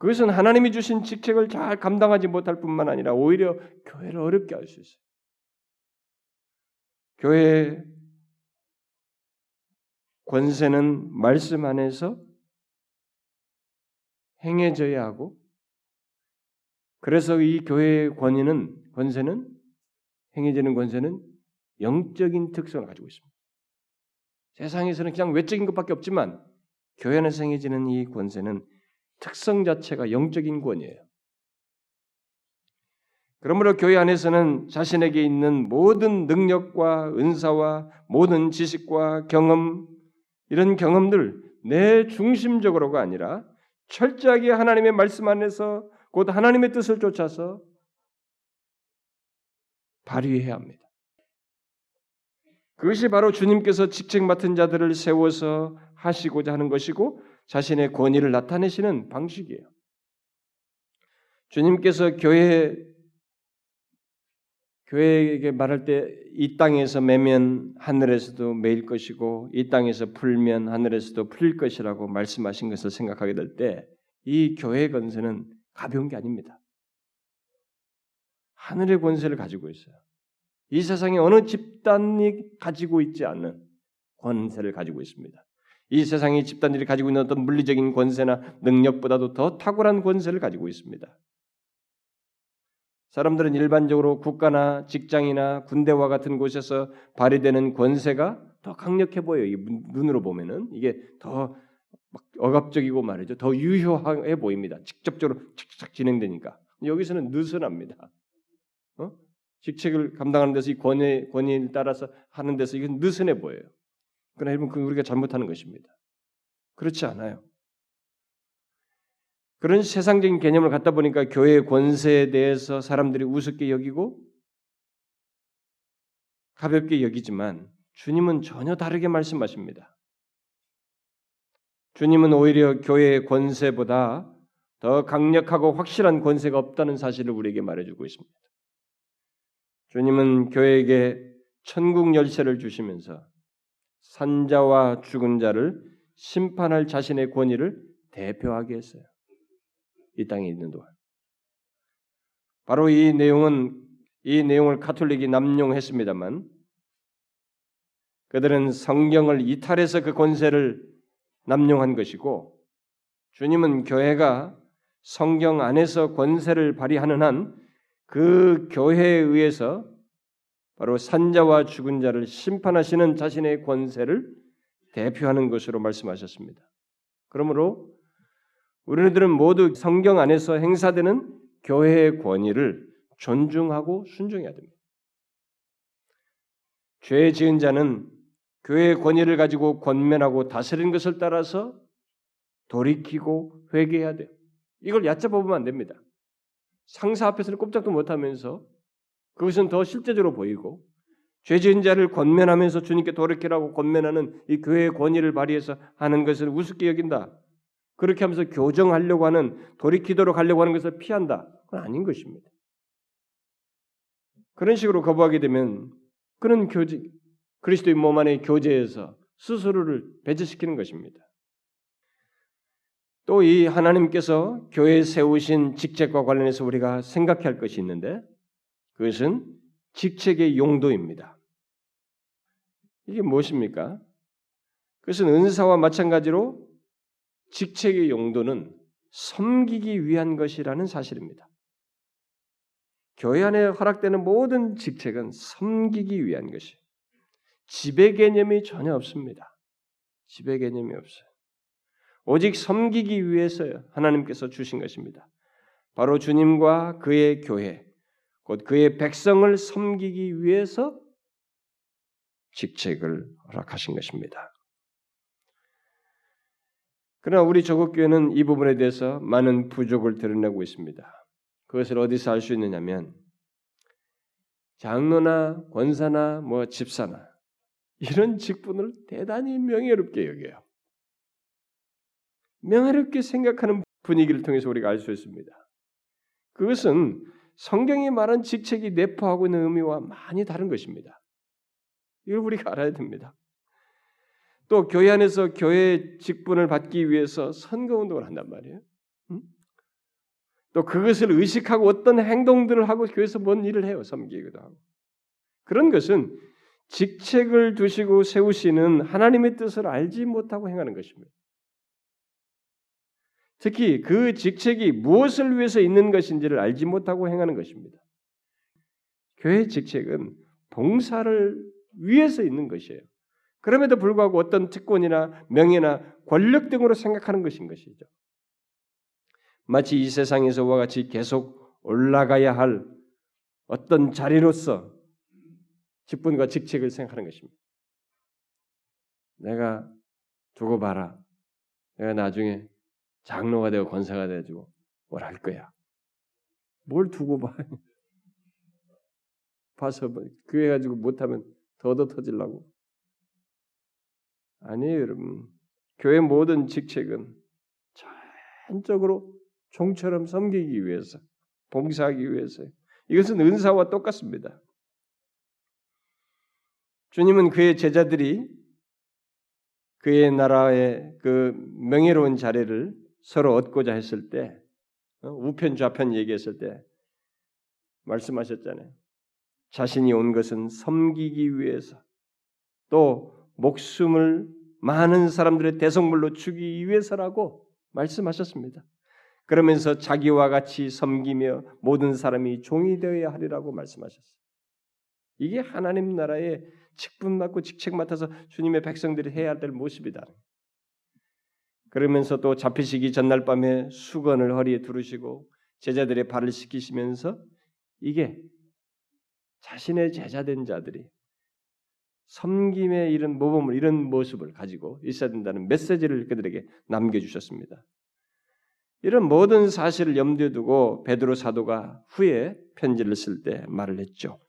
그것은 하나님이 주신 직책을 잘 감당하지 못할 뿐만 아니라 오히려 교회를 어렵게 할 수 있어요. 교회의 권세는 말씀 안에서 행해져야 하고 그래서 이 교회의 권위는 권세는 행해지는 권세는 영적인 특성을 가지고 있습니다. 세상에서는 그냥 외적인 것밖에 없지만 교회 안에서 행해지는 이 권세는 특성 자체가 영적인 권이에요. 그러므로 교회 안에서는 자신에게 있는 모든 능력과 은사와 모든 지식과 경험 이런 경험들 내 중심적으로가 아니라 철저하게 하나님의 말씀 안에서 곧 하나님의 뜻을 쫓아서 발휘해야 합니다. 그것이 바로 주님께서 직책 맡은 자들을 세워서 하시고자 하는 것이고 자신의 권위를 나타내시는 방식이에요. 주님께서 교회 교회에게 말할 때 이 땅에서 매면 하늘에서도 매일 것이고 이 땅에서 풀면 하늘에서도 풀릴 것이라고 말씀하신 것을 생각하게 될 때 이 교회 건세는 가벼운 게 아닙니다. 하늘의 권세를 가지고 있어요. 이 세상에 어느 집단이 가지고 있지 않는 권세를 가지고 있습니다. 이 세상의 집단들이 가지고 있는 어떤 물리적인 권세나 능력보다도 더 탁월한 권세를 가지고 있습니다. 사람들은 일반적으로 국가나 직장이나 군대와 같은 곳에서 발휘되는 권세가 더 강력해 보여요. 눈으로 보면은 이게 더 억압적이고 말이죠. 더 유효해 보입니다. 직접적으로 착착 진행되니까. 여기서는 느슨합니다. 어? 직책을 감당하는 데서 이 권위, 권위를 따라서 하는 데서 이건 느슨해 보여요. 그러나 여러분, 그 우리가 잘못하는 것입니다. 그렇지 않아요. 그런 세상적인 개념을 갖다 보니까 교회의 권세에 대해서 사람들이 우습게 여기고 가볍게 여기지만 주님은 전혀 다르게 말씀하십니다. 주님은 오히려 교회의 권세보다 더 강력하고 확실한 권세가 없다는 사실을 우리에게 말해주고 있습니다. 주님은 교회에게 천국 열쇠를 주시면서 산자와 죽은 자를 심판할 자신의 권위를 대표하게 했어요. 이 땅에 있는 동안. 바로 이 내용은 이 내용을 카톨릭이 남용했습니다만 그들은 성경을 이탈해서 그 권세를 남용한 것이고 주님은 교회가 성경 안에서 권세를 발휘하는 한 그 교회에 의해서 바로 산자와 죽은 자를 심판하시는 자신의 권세를 대표하는 것으로 말씀하셨습니다. 그러므로 우리들은 모두 성경 안에서 행사되는 교회의 권위를 존중하고 순종해야 됩니다. 죄 지은 자는 교회의 권위를 가지고 권면하고 다스리는 것을 따라서 돌이키고 회개해야 돼요. 이걸 얕잡아 보면 안 됩니다. 상사 앞에서는 꼼짝도 못하면서 그것은 더 실제적으로 보이고 죄 지은 자를 권면하면서 주님께 돌이키라고 권면하는 이 교회의 권위를 발휘해서 하는 것을 우습게 여긴다. 그렇게 하면서 교정하려고 하는 돌이키도록 하려고 하는 것을 피한다. 그건 아닌 것입니다. 그런 식으로 거부하게 되면 그런 교제 그리스도의 몸 안의 교제에서 스스로를 배제시키는 것입니다. 또 이 하나님께서 교회에 세우신 직책과 관련해서 우리가 생각해야 할 것이 있는데 그것은 직책의 용도입니다. 이게 무엇입니까? 그것은 은사와 마찬가지로 직책의 용도는 섬기기 위한 것이라는 사실입니다. 교회 안에 허락되는 모든 직책은 섬기기 위한 것이 지배 개념이 전혀 없습니다. 지배 개념이 없어요. 오직 섬기기 위해서 하나님께서 주신 것입니다. 바로 주님과 그의 교회, 곧 그의 백성을 섬기기 위해서 직책을 허락하신 것입니다. 그러나 우리 조국 교회는 이 부분에 대해서 많은 부족을 드러내고 있습니다. 그것을 어디서 알 수 있느냐면 장로나 권사나 뭐 집사나 이런 직분을 대단히 명예롭게 여겨요. 명예롭게 생각하는 분위기를 통해서 우리가 알 수 있습니다. 그것은 성경이 말한 직책이 내포하고 있는 의미와 많이 다른 것입니다. 이걸 우리가 알아야 됩니다. 또 교회 안에서 교회 직분을 받기 위해서 선거 운동을 한단 말이에요. 음? 또 그것을 의식하고 어떤 행동들을 하고 교회에서 뭔 일을 해요. 섬기기도 하고. 그런 것은 직책을 두시고 세우시는 하나님의 뜻을 알지 못하고 행하는 것입니다. 특히 그 직책이 무엇을 위해서 있는 것인지를 알지 못하고 행하는 것입니다. 교회 직책은 봉사를 위해서 있는 것이에요. 그럼에도 불구하고 어떤 특권이나 명예나 권력 등으로 생각하는 것인 것이죠. 마치 이 세상에서와 같이 계속 올라가야 할 어떤 자리로서 직분과 직책을 생각하는 것입니다. 내가 두고 봐라. 내가 나중에 장로가 되고 권사가 돼가지고 뭘 할 거야. 뭘 두고 봐. 봐서 뭐 그래 가지고 못하면 더더 터질라고. 아니에요, 여러분. 교회 모든 직책은 전적으로 종처럼 섬기기 위해서, 봉사하기 위해서. 이것은 은사와 똑같습니다. 주님은 그의 제자들이 그의 나라의 그 명예로운 자리를 서로 얻고자 했을 때, 어, 우편 좌편 얘기했을 때, 말씀하셨잖아요. 자신이 온 것은 섬기기 위해서 또 목숨을 많은 사람들의 대성물로 주기 위해서라고 말씀하셨습니다. 그러면서 자기와 같이 섬기며 모든 사람이 종이 되어야 하리라고 말씀하셨어요. 이게 하나님 나라의 직분 맡고 직책 맡아서 주님의 백성들이 해야 될 모습이다. 그러면서 또 잡히시기 전날 밤에 수건을 허리에 두르시고 제자들의 발을 씻기시면서 이게 자신의 제자된 자들이 섬김의 이런 모범을 이런 모습을 가지고 있어야 된다는 메시지를 그들에게 남겨 주셨습니다. 이런 모든 사실을 염두에 두고 베드로 사도가 후에 편지를 쓸 때 말을 했죠.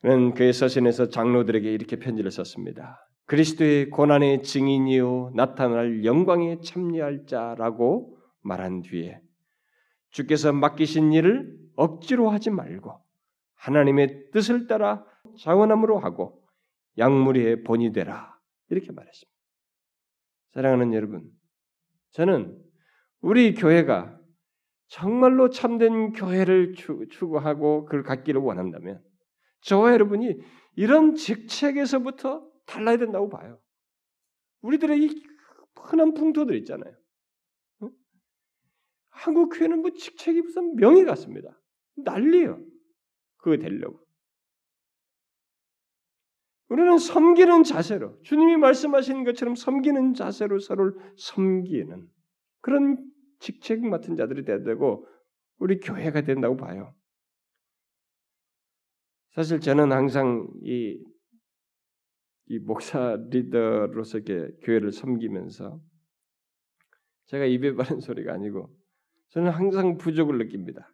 그는 그의 서신에서 장로들에게 이렇게 편지를 썼습니다. 그리스도의 고난의 증인이요 나타날 영광에 참여할 자라고 말한 뒤에 주께서 맡기신 일을 억지로 하지 말고 하나님의 뜻을 따라 자원함으로 하고 양무리의 본이 되라 이렇게 말했습니다. 사랑하는 여러분, 저는 우리 교회가 정말로 참된 교회를 추구하고 그걸 갖기를 원한다면 저와 여러분이 이런 직책에서부터 달라야 된다고 봐요. 우리들의 이 흔한 풍토들 있잖아요. 한국 교회는 뭐 직책이 무슨 명예 같습니다. 난리요. 그거 되려고. 우리는 섬기는 자세로 주님이 말씀하신 것처럼 섬기는 자세로 서로를 섬기는 그런 직책 맡은 자들이 돼야 되고 우리 교회가 된다고 봐요. 사실 저는 항상 이, 이 목사 리더로서 이렇게 교회를 섬기면서 제가 입에 바른 소리가 아니고 저는 항상 부족을 느낍니다.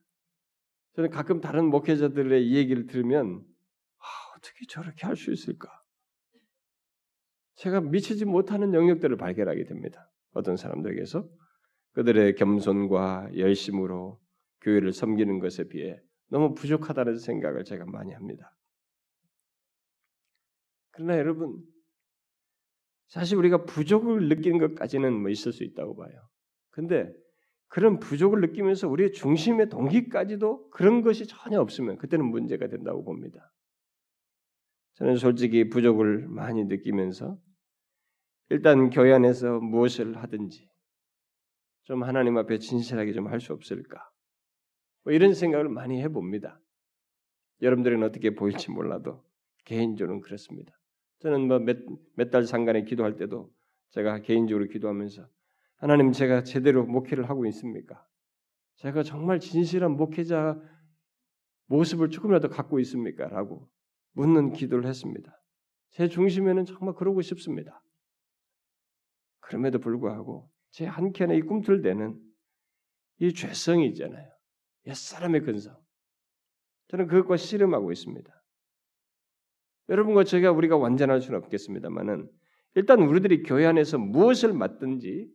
저는 가끔 다른 목회자들의 얘기를 들으면 아, 어떻게 저렇게 할 수 있을까? 제가 미치지 못하는 영역들을 발견하게 됩니다. 어떤 사람들에게서 그들의 겸손과 열심으로 교회를 섬기는 것에 비해 너무 부족하다는 생각을 제가 많이 합니다. 그러나 여러분, 사실 우리가 부족을 느끼는 것까지는 뭐 있을 수 있다고 봐요. 근데 그런 부족을 느끼면서 우리의 중심의 동기까지도 그런 것이 전혀 없으면 그때는 문제가 된다고 봅니다. 저는 솔직히 부족을 많이 느끼면서 일단 교회 안에서 무엇을 하든지 좀 하나님 앞에 진실하게 좀 할 수 없을까? 뭐 이런 생각을 많이 해봅니다. 여러분들은 어떻게 보일지 몰라도 개인적으로는 그렇습니다. 저는 뭐몇달 상간에 기도할 때도 제가 개인적으로 기도하면서 하나님 제가 제대로 목회를 하고 있습니까? 제가 정말 진실한 목회자 모습을 조금이라도 갖고 있습니까? 라고 묻는 기도를 했습니다. 제 중심에는 정말 그러고 싶습니다. 그럼에도 불구하고 제 한켠에 이 꿈틀대는 이 죄성이 있잖아요. 옛사람의 근성. 저는 그것과 씨름하고 있습니다. 여러분과 제가 우리가 완전할 수는 없겠습니다만은 일단 우리들이 교회 안에서 무엇을 맡든지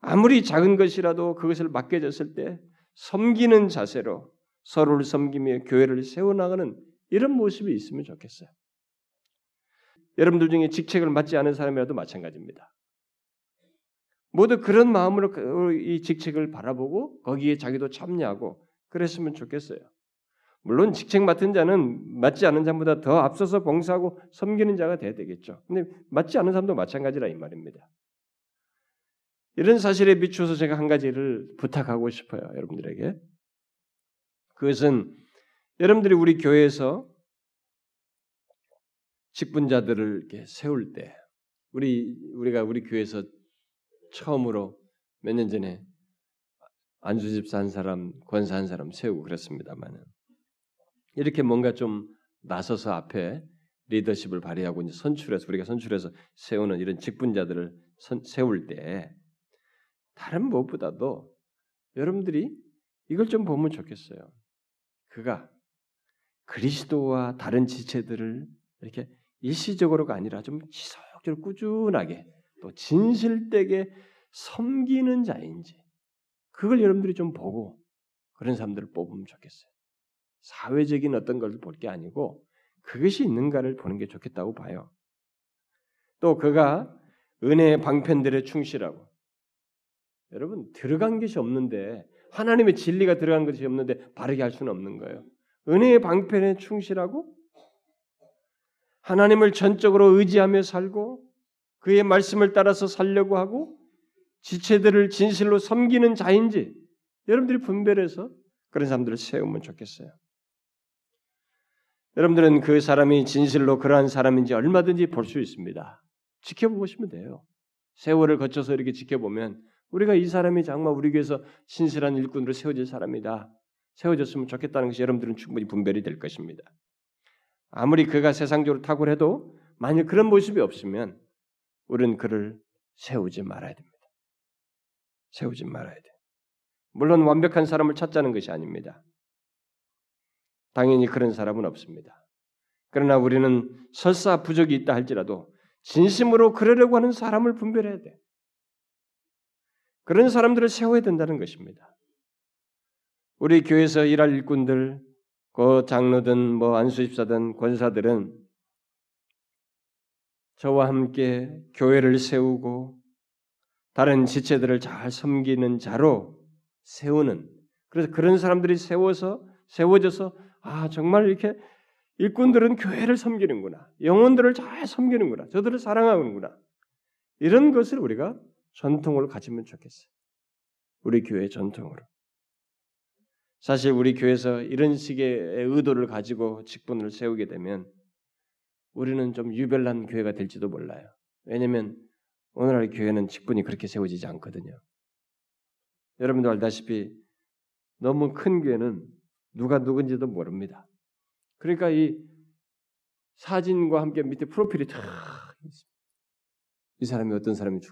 아무리 작은 것이라도 그것을 맡겨졌을 때 섬기는 자세로 서로를 섬기며 교회를 세워나가는 이런 모습이 있으면 좋겠어요. 여러분들 중에 직책을 맡지 않은 사람이라도 마찬가지입니다. 모두 그런 마음으로 그, 이 직책을 바라보고 거기에 자기도 참여하고 그랬으면 좋겠어요. 물론 직책 맡은 자는 맡지 않은 자보다 더 앞서서 봉사하고 섬기는 자가 돼야 되겠죠. 근데 맡지 않은 사람도 마찬가지라 이 말입니다. 이런 사실에 비추어서 제가 한 가지를 부탁하고 싶어요, 여러분들에게. 그것은 여러분들이 우리 교회에서 직분자들을 이렇게 세울 때, 우리 우리가 우리 교회에서 처음으로 몇 년 전에 안수집사 한 사람, 권사 한 사람 세우고 그랬습니다만은 이렇게 뭔가 좀 나서서 앞에 리더십을 발휘하고 이제 선출해서 우리가 선출해서 세우는 이런 직분자들을 선, 세울 때 다른 무엇보다도 여러분들이 이걸 좀 보면 좋겠어요. 그가 그리스도와 다른 지체들을 이렇게 일시적으로가 아니라 좀 지속적으로 꾸준하게 또 진실되게 섬기는 자인지 그걸 여러분들이 좀 보고 그런 사람들을 뽑으면 좋겠어요. 사회적인 어떤 걸 볼 게 아니고 그것이 있는가를 보는 게 좋겠다고 봐요. 또 그가 은혜의 방편들에 충실하고 여러분 들어간 것이 없는데 하나님의 진리가 들어간 것이 없는데 바르게 할 수는 없는 거예요. 은혜의 방편에 충실하고 하나님을 전적으로 의지하며 살고 그의 말씀을 따라서 살려고 하고 지체들을 진실로 섬기는 자인지 여러분들이 분별해서 그런 사람들을 세우면 좋겠어요. 여러분들은 그 사람이 진실로 그러한 사람인지 얼마든지 볼 수 있습니다. 지켜보시면 돼요. 세월을 거쳐서 이렇게 지켜보면 우리가 이 사람이 정말 우리 교회에서 신실한 일꾼으로 세워질 사람이다. 세워졌으면 좋겠다는 것이 여러분들은 충분히 분별이 될 것입니다. 아무리 그가 세상적으로 탁월해도 만약 그런 모습이 없으면 우리는 그를 세우지 말아야 됩니다. 세우지 말아야 돼. 물론 완벽한 사람을 찾자는 것이 아닙니다. 당연히 그런 사람은 없습니다. 그러나 우리는 설사 부족이 있다 할지라도 진심으로 그러려고 하는 사람을 분별해야 돼. 그런 사람들을 세워야 된다는 것입니다. 우리 교회에서 일할 일꾼들, 그 장로든 뭐 안수집사든 권사들은 저와 함께 교회를 세우고 다른 지체들을 잘 섬기는 자로 세우는 그래서 그런 사람들이 세워서 세워져서 아 정말 이렇게 일꾼들은 교회를 섬기는구나 영혼들을 잘 섬기는구나 저들을 사랑하는구나 이런 것을 우리가 전통으로 가지면 좋겠어요. 우리 교회 전통으로. 사실 우리 교회에서 이런 식의 의도를 가지고 직분을 세우게 되면 우리는 좀 유별난 교회가 될지도 몰라요. 왜냐하면 오늘날 교회는 직분이 그렇게 세워지지 않거든요. 여러분도 알다시피 너무 큰 교회는 누가 누군지도 모릅니다. 그러니까 이 사진과 함께 밑에 프로필이 탁 있습니다. 이 사람이 어떤 사람인지.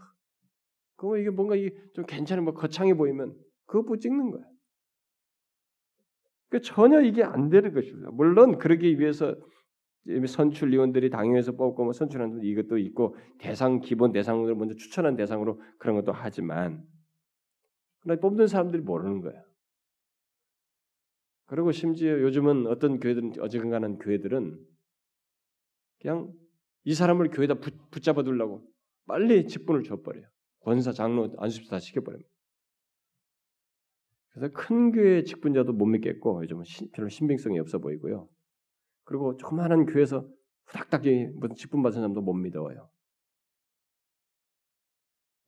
그럼 이게 뭔가 이게 좀 괜찮은 뭐 거창해 보이면 보고 찍는 거야. 그 전혀 이게 안 되는 것입니다. 물론 그러기 위해서 선출 위원들이 당연에서 뽑고 뭐 선출하는 이것도 있고 대상 기본 대상으로 먼저 추천한 대상으로 그런 것도 하지만 그러나 뽑는 사람들이 모르는 거야. 그리고 심지어 요즘은 어떤 교회들은 어지간한 교회들은 그냥 이 사람을 교회에다 붙잡아 두려고 빨리 직분을 줘버려요. 권사, 장로, 안수집 다 시켜버립니다. 그래서 큰 교회 직분자도 못 믿겠고 요즘은 별로 신빙성이 없어 보이고요. 그리고 조그마한 교회에서 후닥닥 무슨 직분 받은 사람도 못 믿어요.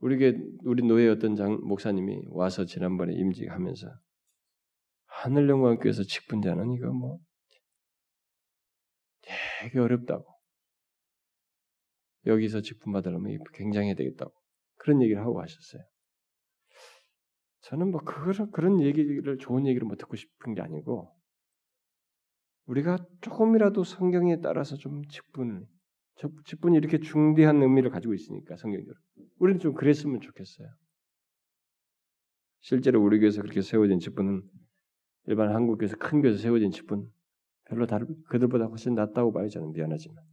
우리 교 우리 노예 어떤 장 목사님이 와서 지난번에 임직하면서 하늘 영광교회에서 직분자는 이거 뭐 되게 어렵다고 여기서 직분 받으려면 굉장히 되겠다고 그런 얘기를 하고 하셨어요. 저는 뭐 그런 그런 얘기를 좋은 얘기를 뭐 듣고 싶은 게 아니고 우리가 조금이라도 성경에 따라서 좀 직분을 직분이 이렇게 중대한 의미를 가지고 있으니까 성경대로 우리는 좀 그랬으면 좋겠어요. 실제로 우리 교회에서 그렇게 세워진 직분은 일반 한국 교회에서 큰 교회에서 세워진 직분 별로 다른 그들보다 훨씬 낫다고 봐요. 저는 미안하지만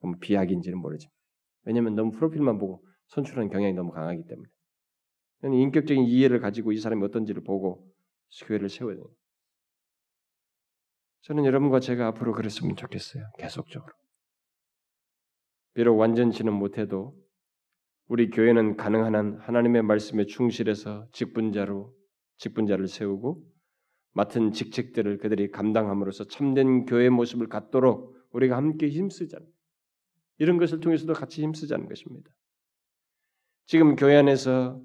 너무 비약인지는 모르지만 왜냐하면 너무 프로필만 보고 선출하는 경향이 너무 강하기 때문에 인격적인 이해를 가지고 이 사람이 어떤지를 보고 교회를 세워야 돼요. 저는 여러분과 제가 앞으로 그랬으면 좋겠어요. 계속적으로. 비록 완전치는 못해도 우리 교회는 가능한 한 하나님의 말씀에 충실해서 직분자로 직분자를 세우고 맡은 직책들을 그들이 감당함으로써 참된 교회의 모습을 갖도록 우리가 함께 힘쓰자는 이런 것을 통해서도 같이 힘쓰자는 것입니다. 지금 교회 안에서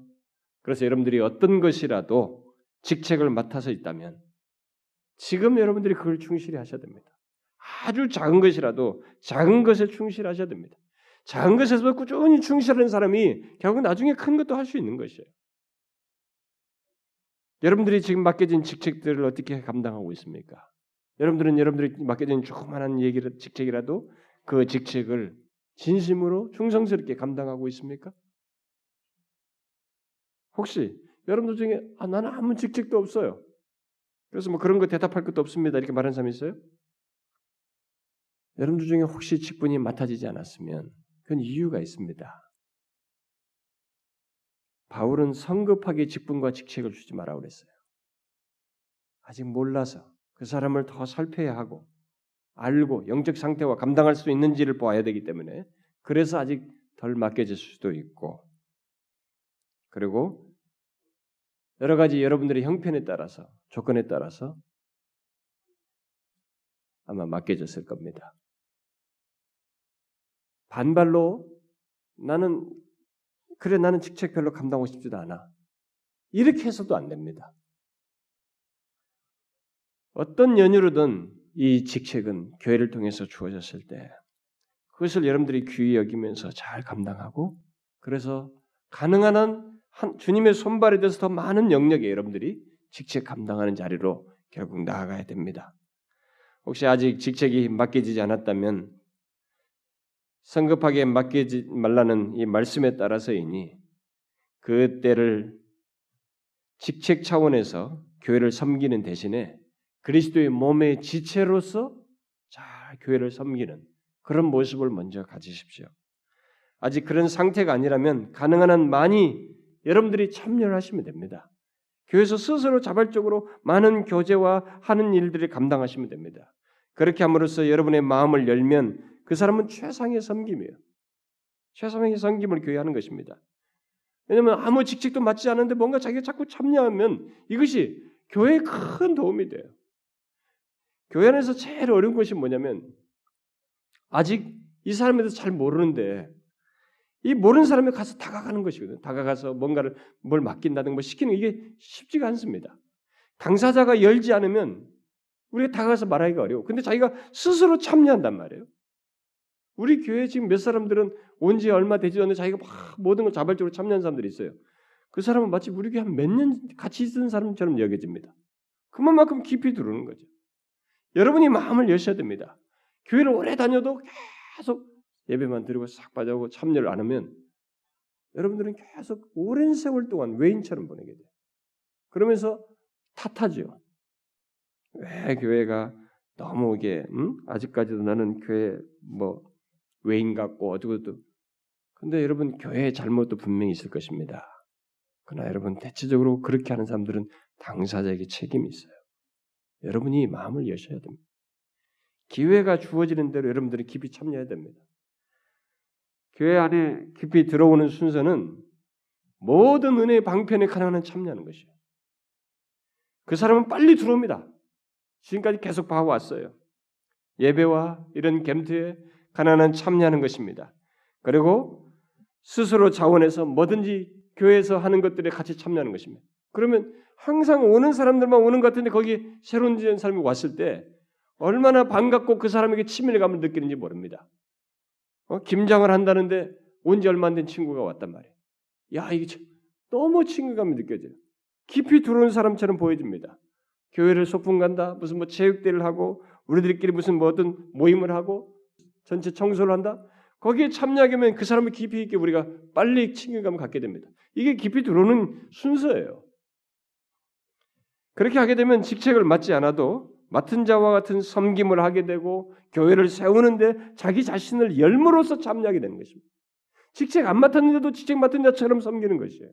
그래서 여러분들이 어떤 것이라도 직책을 맡아서 있다면 지금 여러분들이 그걸 충실히 하셔야 됩니다. 아주 작은 것이라도 작은 것에 충실하셔야 됩니다. 작은 것에서 꾸준히 충실하는 사람이 결국 나중에 큰 것도 할 수 있는 것이에요. 여러분들이 지금 맡겨진 직책들을 어떻게 감당하고 있습니까? 여러분들은 여러분들이 맡겨진 조그마한 얘기를 직책이라도 그 직책을 진심으로 충성스럽게 감당하고 있습니까? 혹시 여러분들 중에 아, 나는 아무 직책도 없어요. 그래서 뭐 그런 거 대답할 것도 없습니다. 이렇게 말하는 사람이 있어요? 여러분들 중에 혹시 직분이 맡아지지 않았으면 그건 이유가 있습니다. 바울은 성급하게 직분과 직책을 주지 마라 그랬어요. 아직 몰라서 그 사람을 더 살펴야 하고 알고 영적 상태와 감당할 수 있는지를 보아야 되기 때문에 그래서 아직 덜 맡겨질 수도 있고 그리고 여러 가지 여러분들의 형편에 따라서 조건에 따라서 아마 맡겨졌을 겁니다. 반발로 나는 그래 나는 직책 별로 감당하고 싶지도 않아. 이렇게 해서도 안 됩니다. 어떤 연유로든 이 직책은 교회를 통해서 주어졌을 때 그것을 여러분들이 귀히 여기면서 잘 감당하고 그래서 가능한 한 주님의 손발에 대해서 더 많은 영역에 여러분들이 직책 감당하는 자리로 결국 나아가야 됩니다. 혹시 아직 직책이 맡겨지지 않았다면 성급하게 맡기지 말라는 이 말씀에 따라서이니 그 때를 직책 차원에서 교회를 섬기는 대신에 그리스도의 몸의 지체로서 잘 교회를 섬기는 그런 모습을 먼저 가지십시오. 아직 그런 상태가 아니라면 가능한 한 많이 여러분들이 참여를 하시면 됩니다. 교회에서 스스로 자발적으로 많은 교제와 하는 일들을 감당하시면 됩니다. 그렇게 함으로써 여러분의 마음을 열면 그 사람은 최상의 섬김이에요. 최상의 섬김을 교회 하는 것입니다. 왜냐하면 아무 직책도 맡지 않는데 뭔가 자기가 자꾸 참여하면 이것이 교회에 큰 도움이 돼요. 교회 안에서 제일 어려운 것이 뭐냐면 아직 이 사람에 대해서 잘 모르는데 이 모르는 사람에 가서 다가가는 것이거든요. 다가가서 뭔가를 뭘 맡긴다든가 뭐 시키는 이게 쉽지가 않습니다. 당사자가 열지 않으면 우리가 다가가서 말하기가 어려워. 근데 자기가 스스로 참여한단 말이에요. 우리 교회 지금 몇 사람들은 온 지 얼마 되지 않는데 자기가 막 모든 걸 자발적으로 참여한 사람들이 있어요. 그 사람은 마치 우리 교회 한 몇 년 같이 있는 사람처럼 여겨집니다. 그만큼 깊이 들어오는 거죠. 여러분이 마음을 여셔야 됩니다. 교회를 오래 다녀도 계속 예배만 드리고 싹 빠져고 참여를 안 하면 여러분들은 계속 오랜 세월 동안 외인처럼 보내게 돼요. 그러면서 탓하죠. 왜 교회가 너무 이게 음? 아직까지도 나는 교회 뭐 외인 같고 어두고도 근데 여러분 교회의 잘못도 분명히 있을 것입니다. 그러나 여러분 대체적으로 그렇게 하는 사람들은 당사자에게 책임이 있어요. 여러분이 마음을 여셔야 됩니다. 기회가 주어지는 대로 여러분들이 깊이 참여해야 됩니다. 교회 안에 깊이 들어오는 순서는 모든 은혜의 방편에 가능한 참여하는 것이에요. 그 사람은 빨리 들어옵니다. 지금까지 계속 봐왔어요. 예배와 이런 gem트에 가난한 참여하는 것입니다. 그리고 스스로 자원해서 뭐든지 교회에서 하는 것들에 같이 참여하는 것입니다. 그러면 항상 오는 사람들만 오는 것 같은데 거기 새로운 사람이 왔을 때 얼마나 반갑고 그 사람에게 친밀감을 느끼는지 모릅니다. 어? 김장을 한다는데 온 지 얼마 안 된 친구가 왔단 말이에요. 야, 이게 너무 친근감이 느껴져요. 깊이 들어오는 사람처럼 보여집니다. 교회를 소풍 간다, 무슨 뭐 체육대회를 하고, 우리들끼리 무슨 뭐든 모임을 하고, 전체 청소를 한다? 거기에 참여하게 되면 그 사람을 깊이 있게 우리가 빨리 친근감을 갖게 됩니다. 이게 깊이 들어오는 순서예요. 그렇게 하게 되면 직책을 맡지 않아도 맡은 자와 같은 섬김을 하게 되고 교회를 세우는데 자기 자신을 열무로서 참여하게 되는 것입니다. 직책 안 맡았는데도 직책 맡은 자처럼 섬기는 것이에요.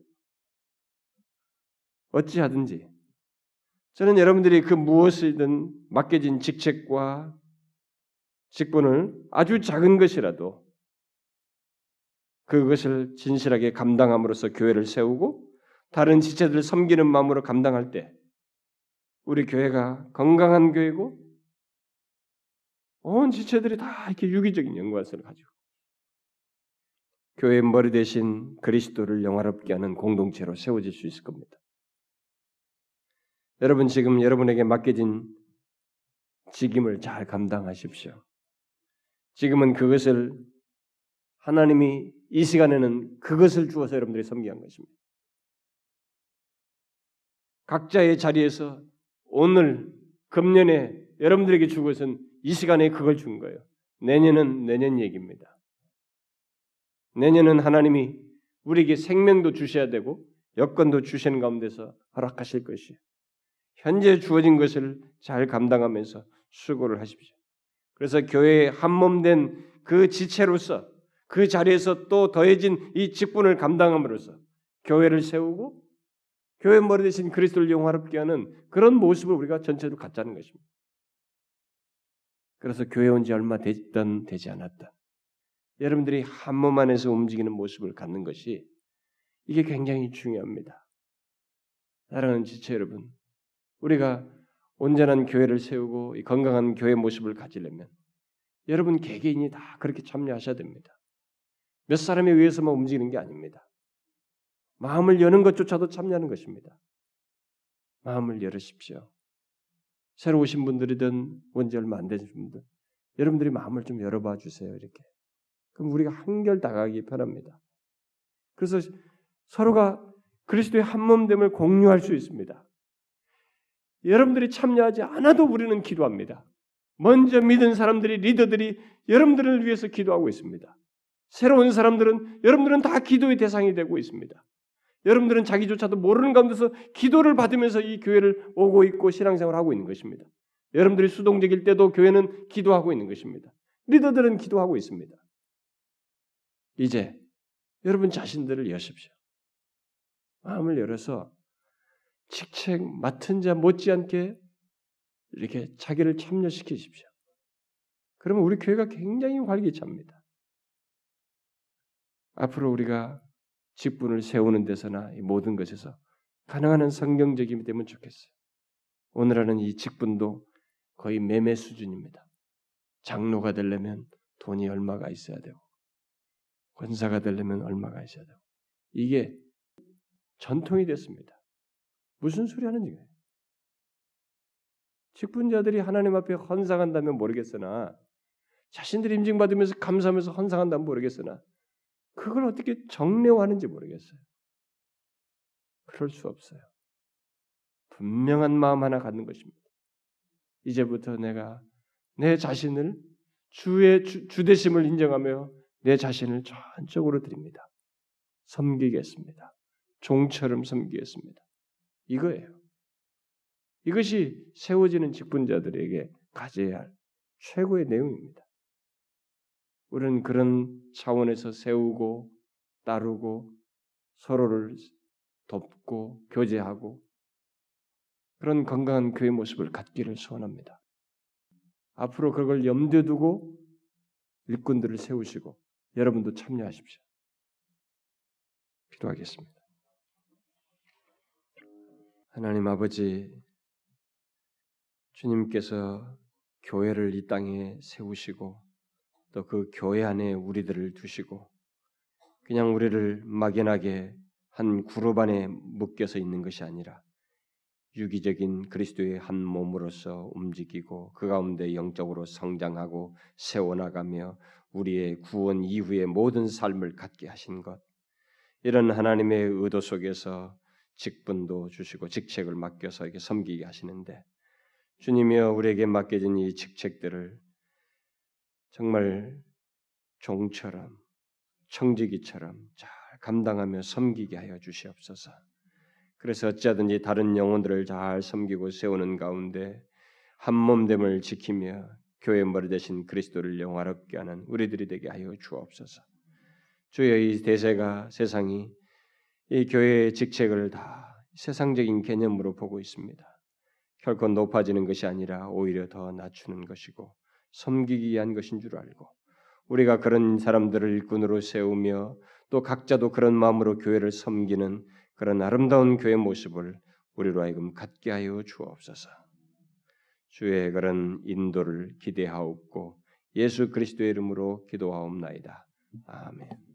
어찌하든지 저는 여러분들이 그 무엇이든 맡겨진 직책과 직분을 아주 작은 것이라도 그것을 진실하게 감당함으로써 교회를 세우고 다른 지체들을 섬기는 마음으로 감당할 때 우리 교회가 건강한 교회고 온 지체들이 다 이렇게 유기적인 연관성을 가지고 교회의 머리 대신 그리스도를 영화롭게 하는 공동체로 세워질 수 있을 겁니다. 여러분 지금 여러분에게 맡겨진 직임을 잘 감당하십시오. 지금은 그것을 하나님이 이 시간에는 그것을 주어서 여러분들이 섬기한 것입니다. 각자의 자리에서 오늘 금년에 여러분들에게 준 것은 이 시간에 그걸 준 거예요. 내년은 내년 얘기입니다. 내년은 하나님이 우리에게 생명도 주셔야 되고 여건도 주시는 가운데서 허락하실 것이에요. 현재 주어진 것을 잘 감당하면서 수고를 하십시오. 그래서 교회의 한몸 된 그 지체로서 그 자리에서 또 더해진 이 직분을 감당함으로써 교회를 세우고 교회 머리 대신 그리스도를 영화롭게 하는 그런 모습을 우리가 전체적으로 갖자는 것입니다. 그래서 교회 온 지 얼마 됐든 되지 않았다. 여러분들이 한 몸 안에서 움직이는 모습을 갖는 것이 이게 굉장히 중요합니다. 사랑하는 지체 여러분, 우리가 온전한 교회를 세우고 건강한 교회 모습을 가지려면 여러분 개개인이 다 그렇게 참여하셔야 됩니다. 몇 사람에 의해서만 움직이는 게 아닙니다. 마음을 여는 것조차도 참여하는 것입니다. 마음을 열으십시오. 새로 오신 분들이든 원지 얼마 안 되신 분들, 여러분들이 마음을 좀 열어봐 주세요. 이렇게. 그럼 우리가 한결 다가가기 편합니다. 그래서 서로가 그리스도의 한 몸됨을 공유할 수 있습니다. 여러분들이 참여하지 않아도 우리는 기도합니다. 먼저 믿은 사람들이 리더들이 여러분들을 위해서 기도하고 있습니다. 새로운 사람들은 여러분들은 다 기도의 대상이 되고 있습니다. 여러분들은 자기조차도 모르는 가운데서 기도를 받으면서 이 교회를 오고 있고 신앙생활을 하고 있는 것입니다. 여러분들이 수동적일 때도 교회는 기도하고 있는 것입니다. 리더들은 기도하고 있습니다. 이제 여러분 자신들을 여십시오. 마음을 열어서 직책 맡은 자 못지않게 이렇게 자기를 참여시키십시오. 그러면 우리 교회가 굉장히 활기찹니다. 앞으로 우리가 직분을 세우는 데서나 이 모든 것에서 가능한 한 성경적임이 되면 좋겠어요. 오늘 하는 이 직분도 거의 매매 수준입니다. 장로가 되려면 돈이 얼마가 있어야 되고 권사가 되려면 얼마가 있어야 되고 이게 전통이 됐습니다. 무슨 소리 하는 거예요? 직분자들이 하나님 앞에 헌상한다면 모르겠으나 자신들이 임증받으면서 감사하면서 헌상한다면 모르겠으나 그걸 어떻게 정례화하는지 모르겠어요. 그럴 수 없어요. 분명한 마음 하나 갖는 것입니다. 이제부터 내가 내 자신을 주의 주, 주대심을 인정하며 내 자신을 전적으로 드립니다. 섬기겠습니다. 종처럼 섬기겠습니다. 이거예요. 이것이 세워지는 직분자들에게 가져야 할 최고의 내용입니다. 우리는 그런 차원에서 세우고 따르고 서로를 돕고 교제하고 그런 건강한 교회 모습을 갖기를 소원합니다. 앞으로 그걸 염두에 두고 일꾼들을 세우시고 여러분도 참여하십시오. 기도하겠습니다. 하나님 아버지, 주님께서 교회를 이 땅에 세우시고 또 그 교회 안에 우리들을 두시고 그냥 우리를 막연하게 한 그룹 안에 묶여서 있는 것이 아니라 유기적인 그리스도의 한 몸으로서 움직이고 그 가운데 영적으로 성장하고 세워나가며 우리의 구원 이후의 모든 삶을 갖게 하신 것. 이런 하나님의 의도 속에서 직분도 주시고 직책을 맡겨서 이렇게 섬기게 하시는데 주님이여 우리에게 맡겨진 이 직책들을 정말 종처럼 청지기처럼 잘 감당하며 섬기게 하여 주시옵소서. 그래서 어찌하든지 다른 영혼들을 잘 섬기고 세우는 가운데 한 몸됨을 지키며 교회 머리 대신 그리스도를 영화롭게 하는 우리들이 되게 하여 주옵소서. 주여 이 대세가 세상이 이 교회의 직책을 다 세상적인 개념으로 보고 있습니다. 결코 높아지는 것이 아니라 오히려 더 낮추는 것이고 섬기기 위한 것인 줄 알고 우리가 그런 사람들을 일꾼으로 세우며 또 각자도 그런 마음으로 교회를 섬기는 그런 아름다운 교회 모습을 우리로 하여금 갖게 하여 주옵소서. 주의 그런 인도를 기대하옵고 예수 그리스도의 이름으로 기도하옵나이다. 아멘.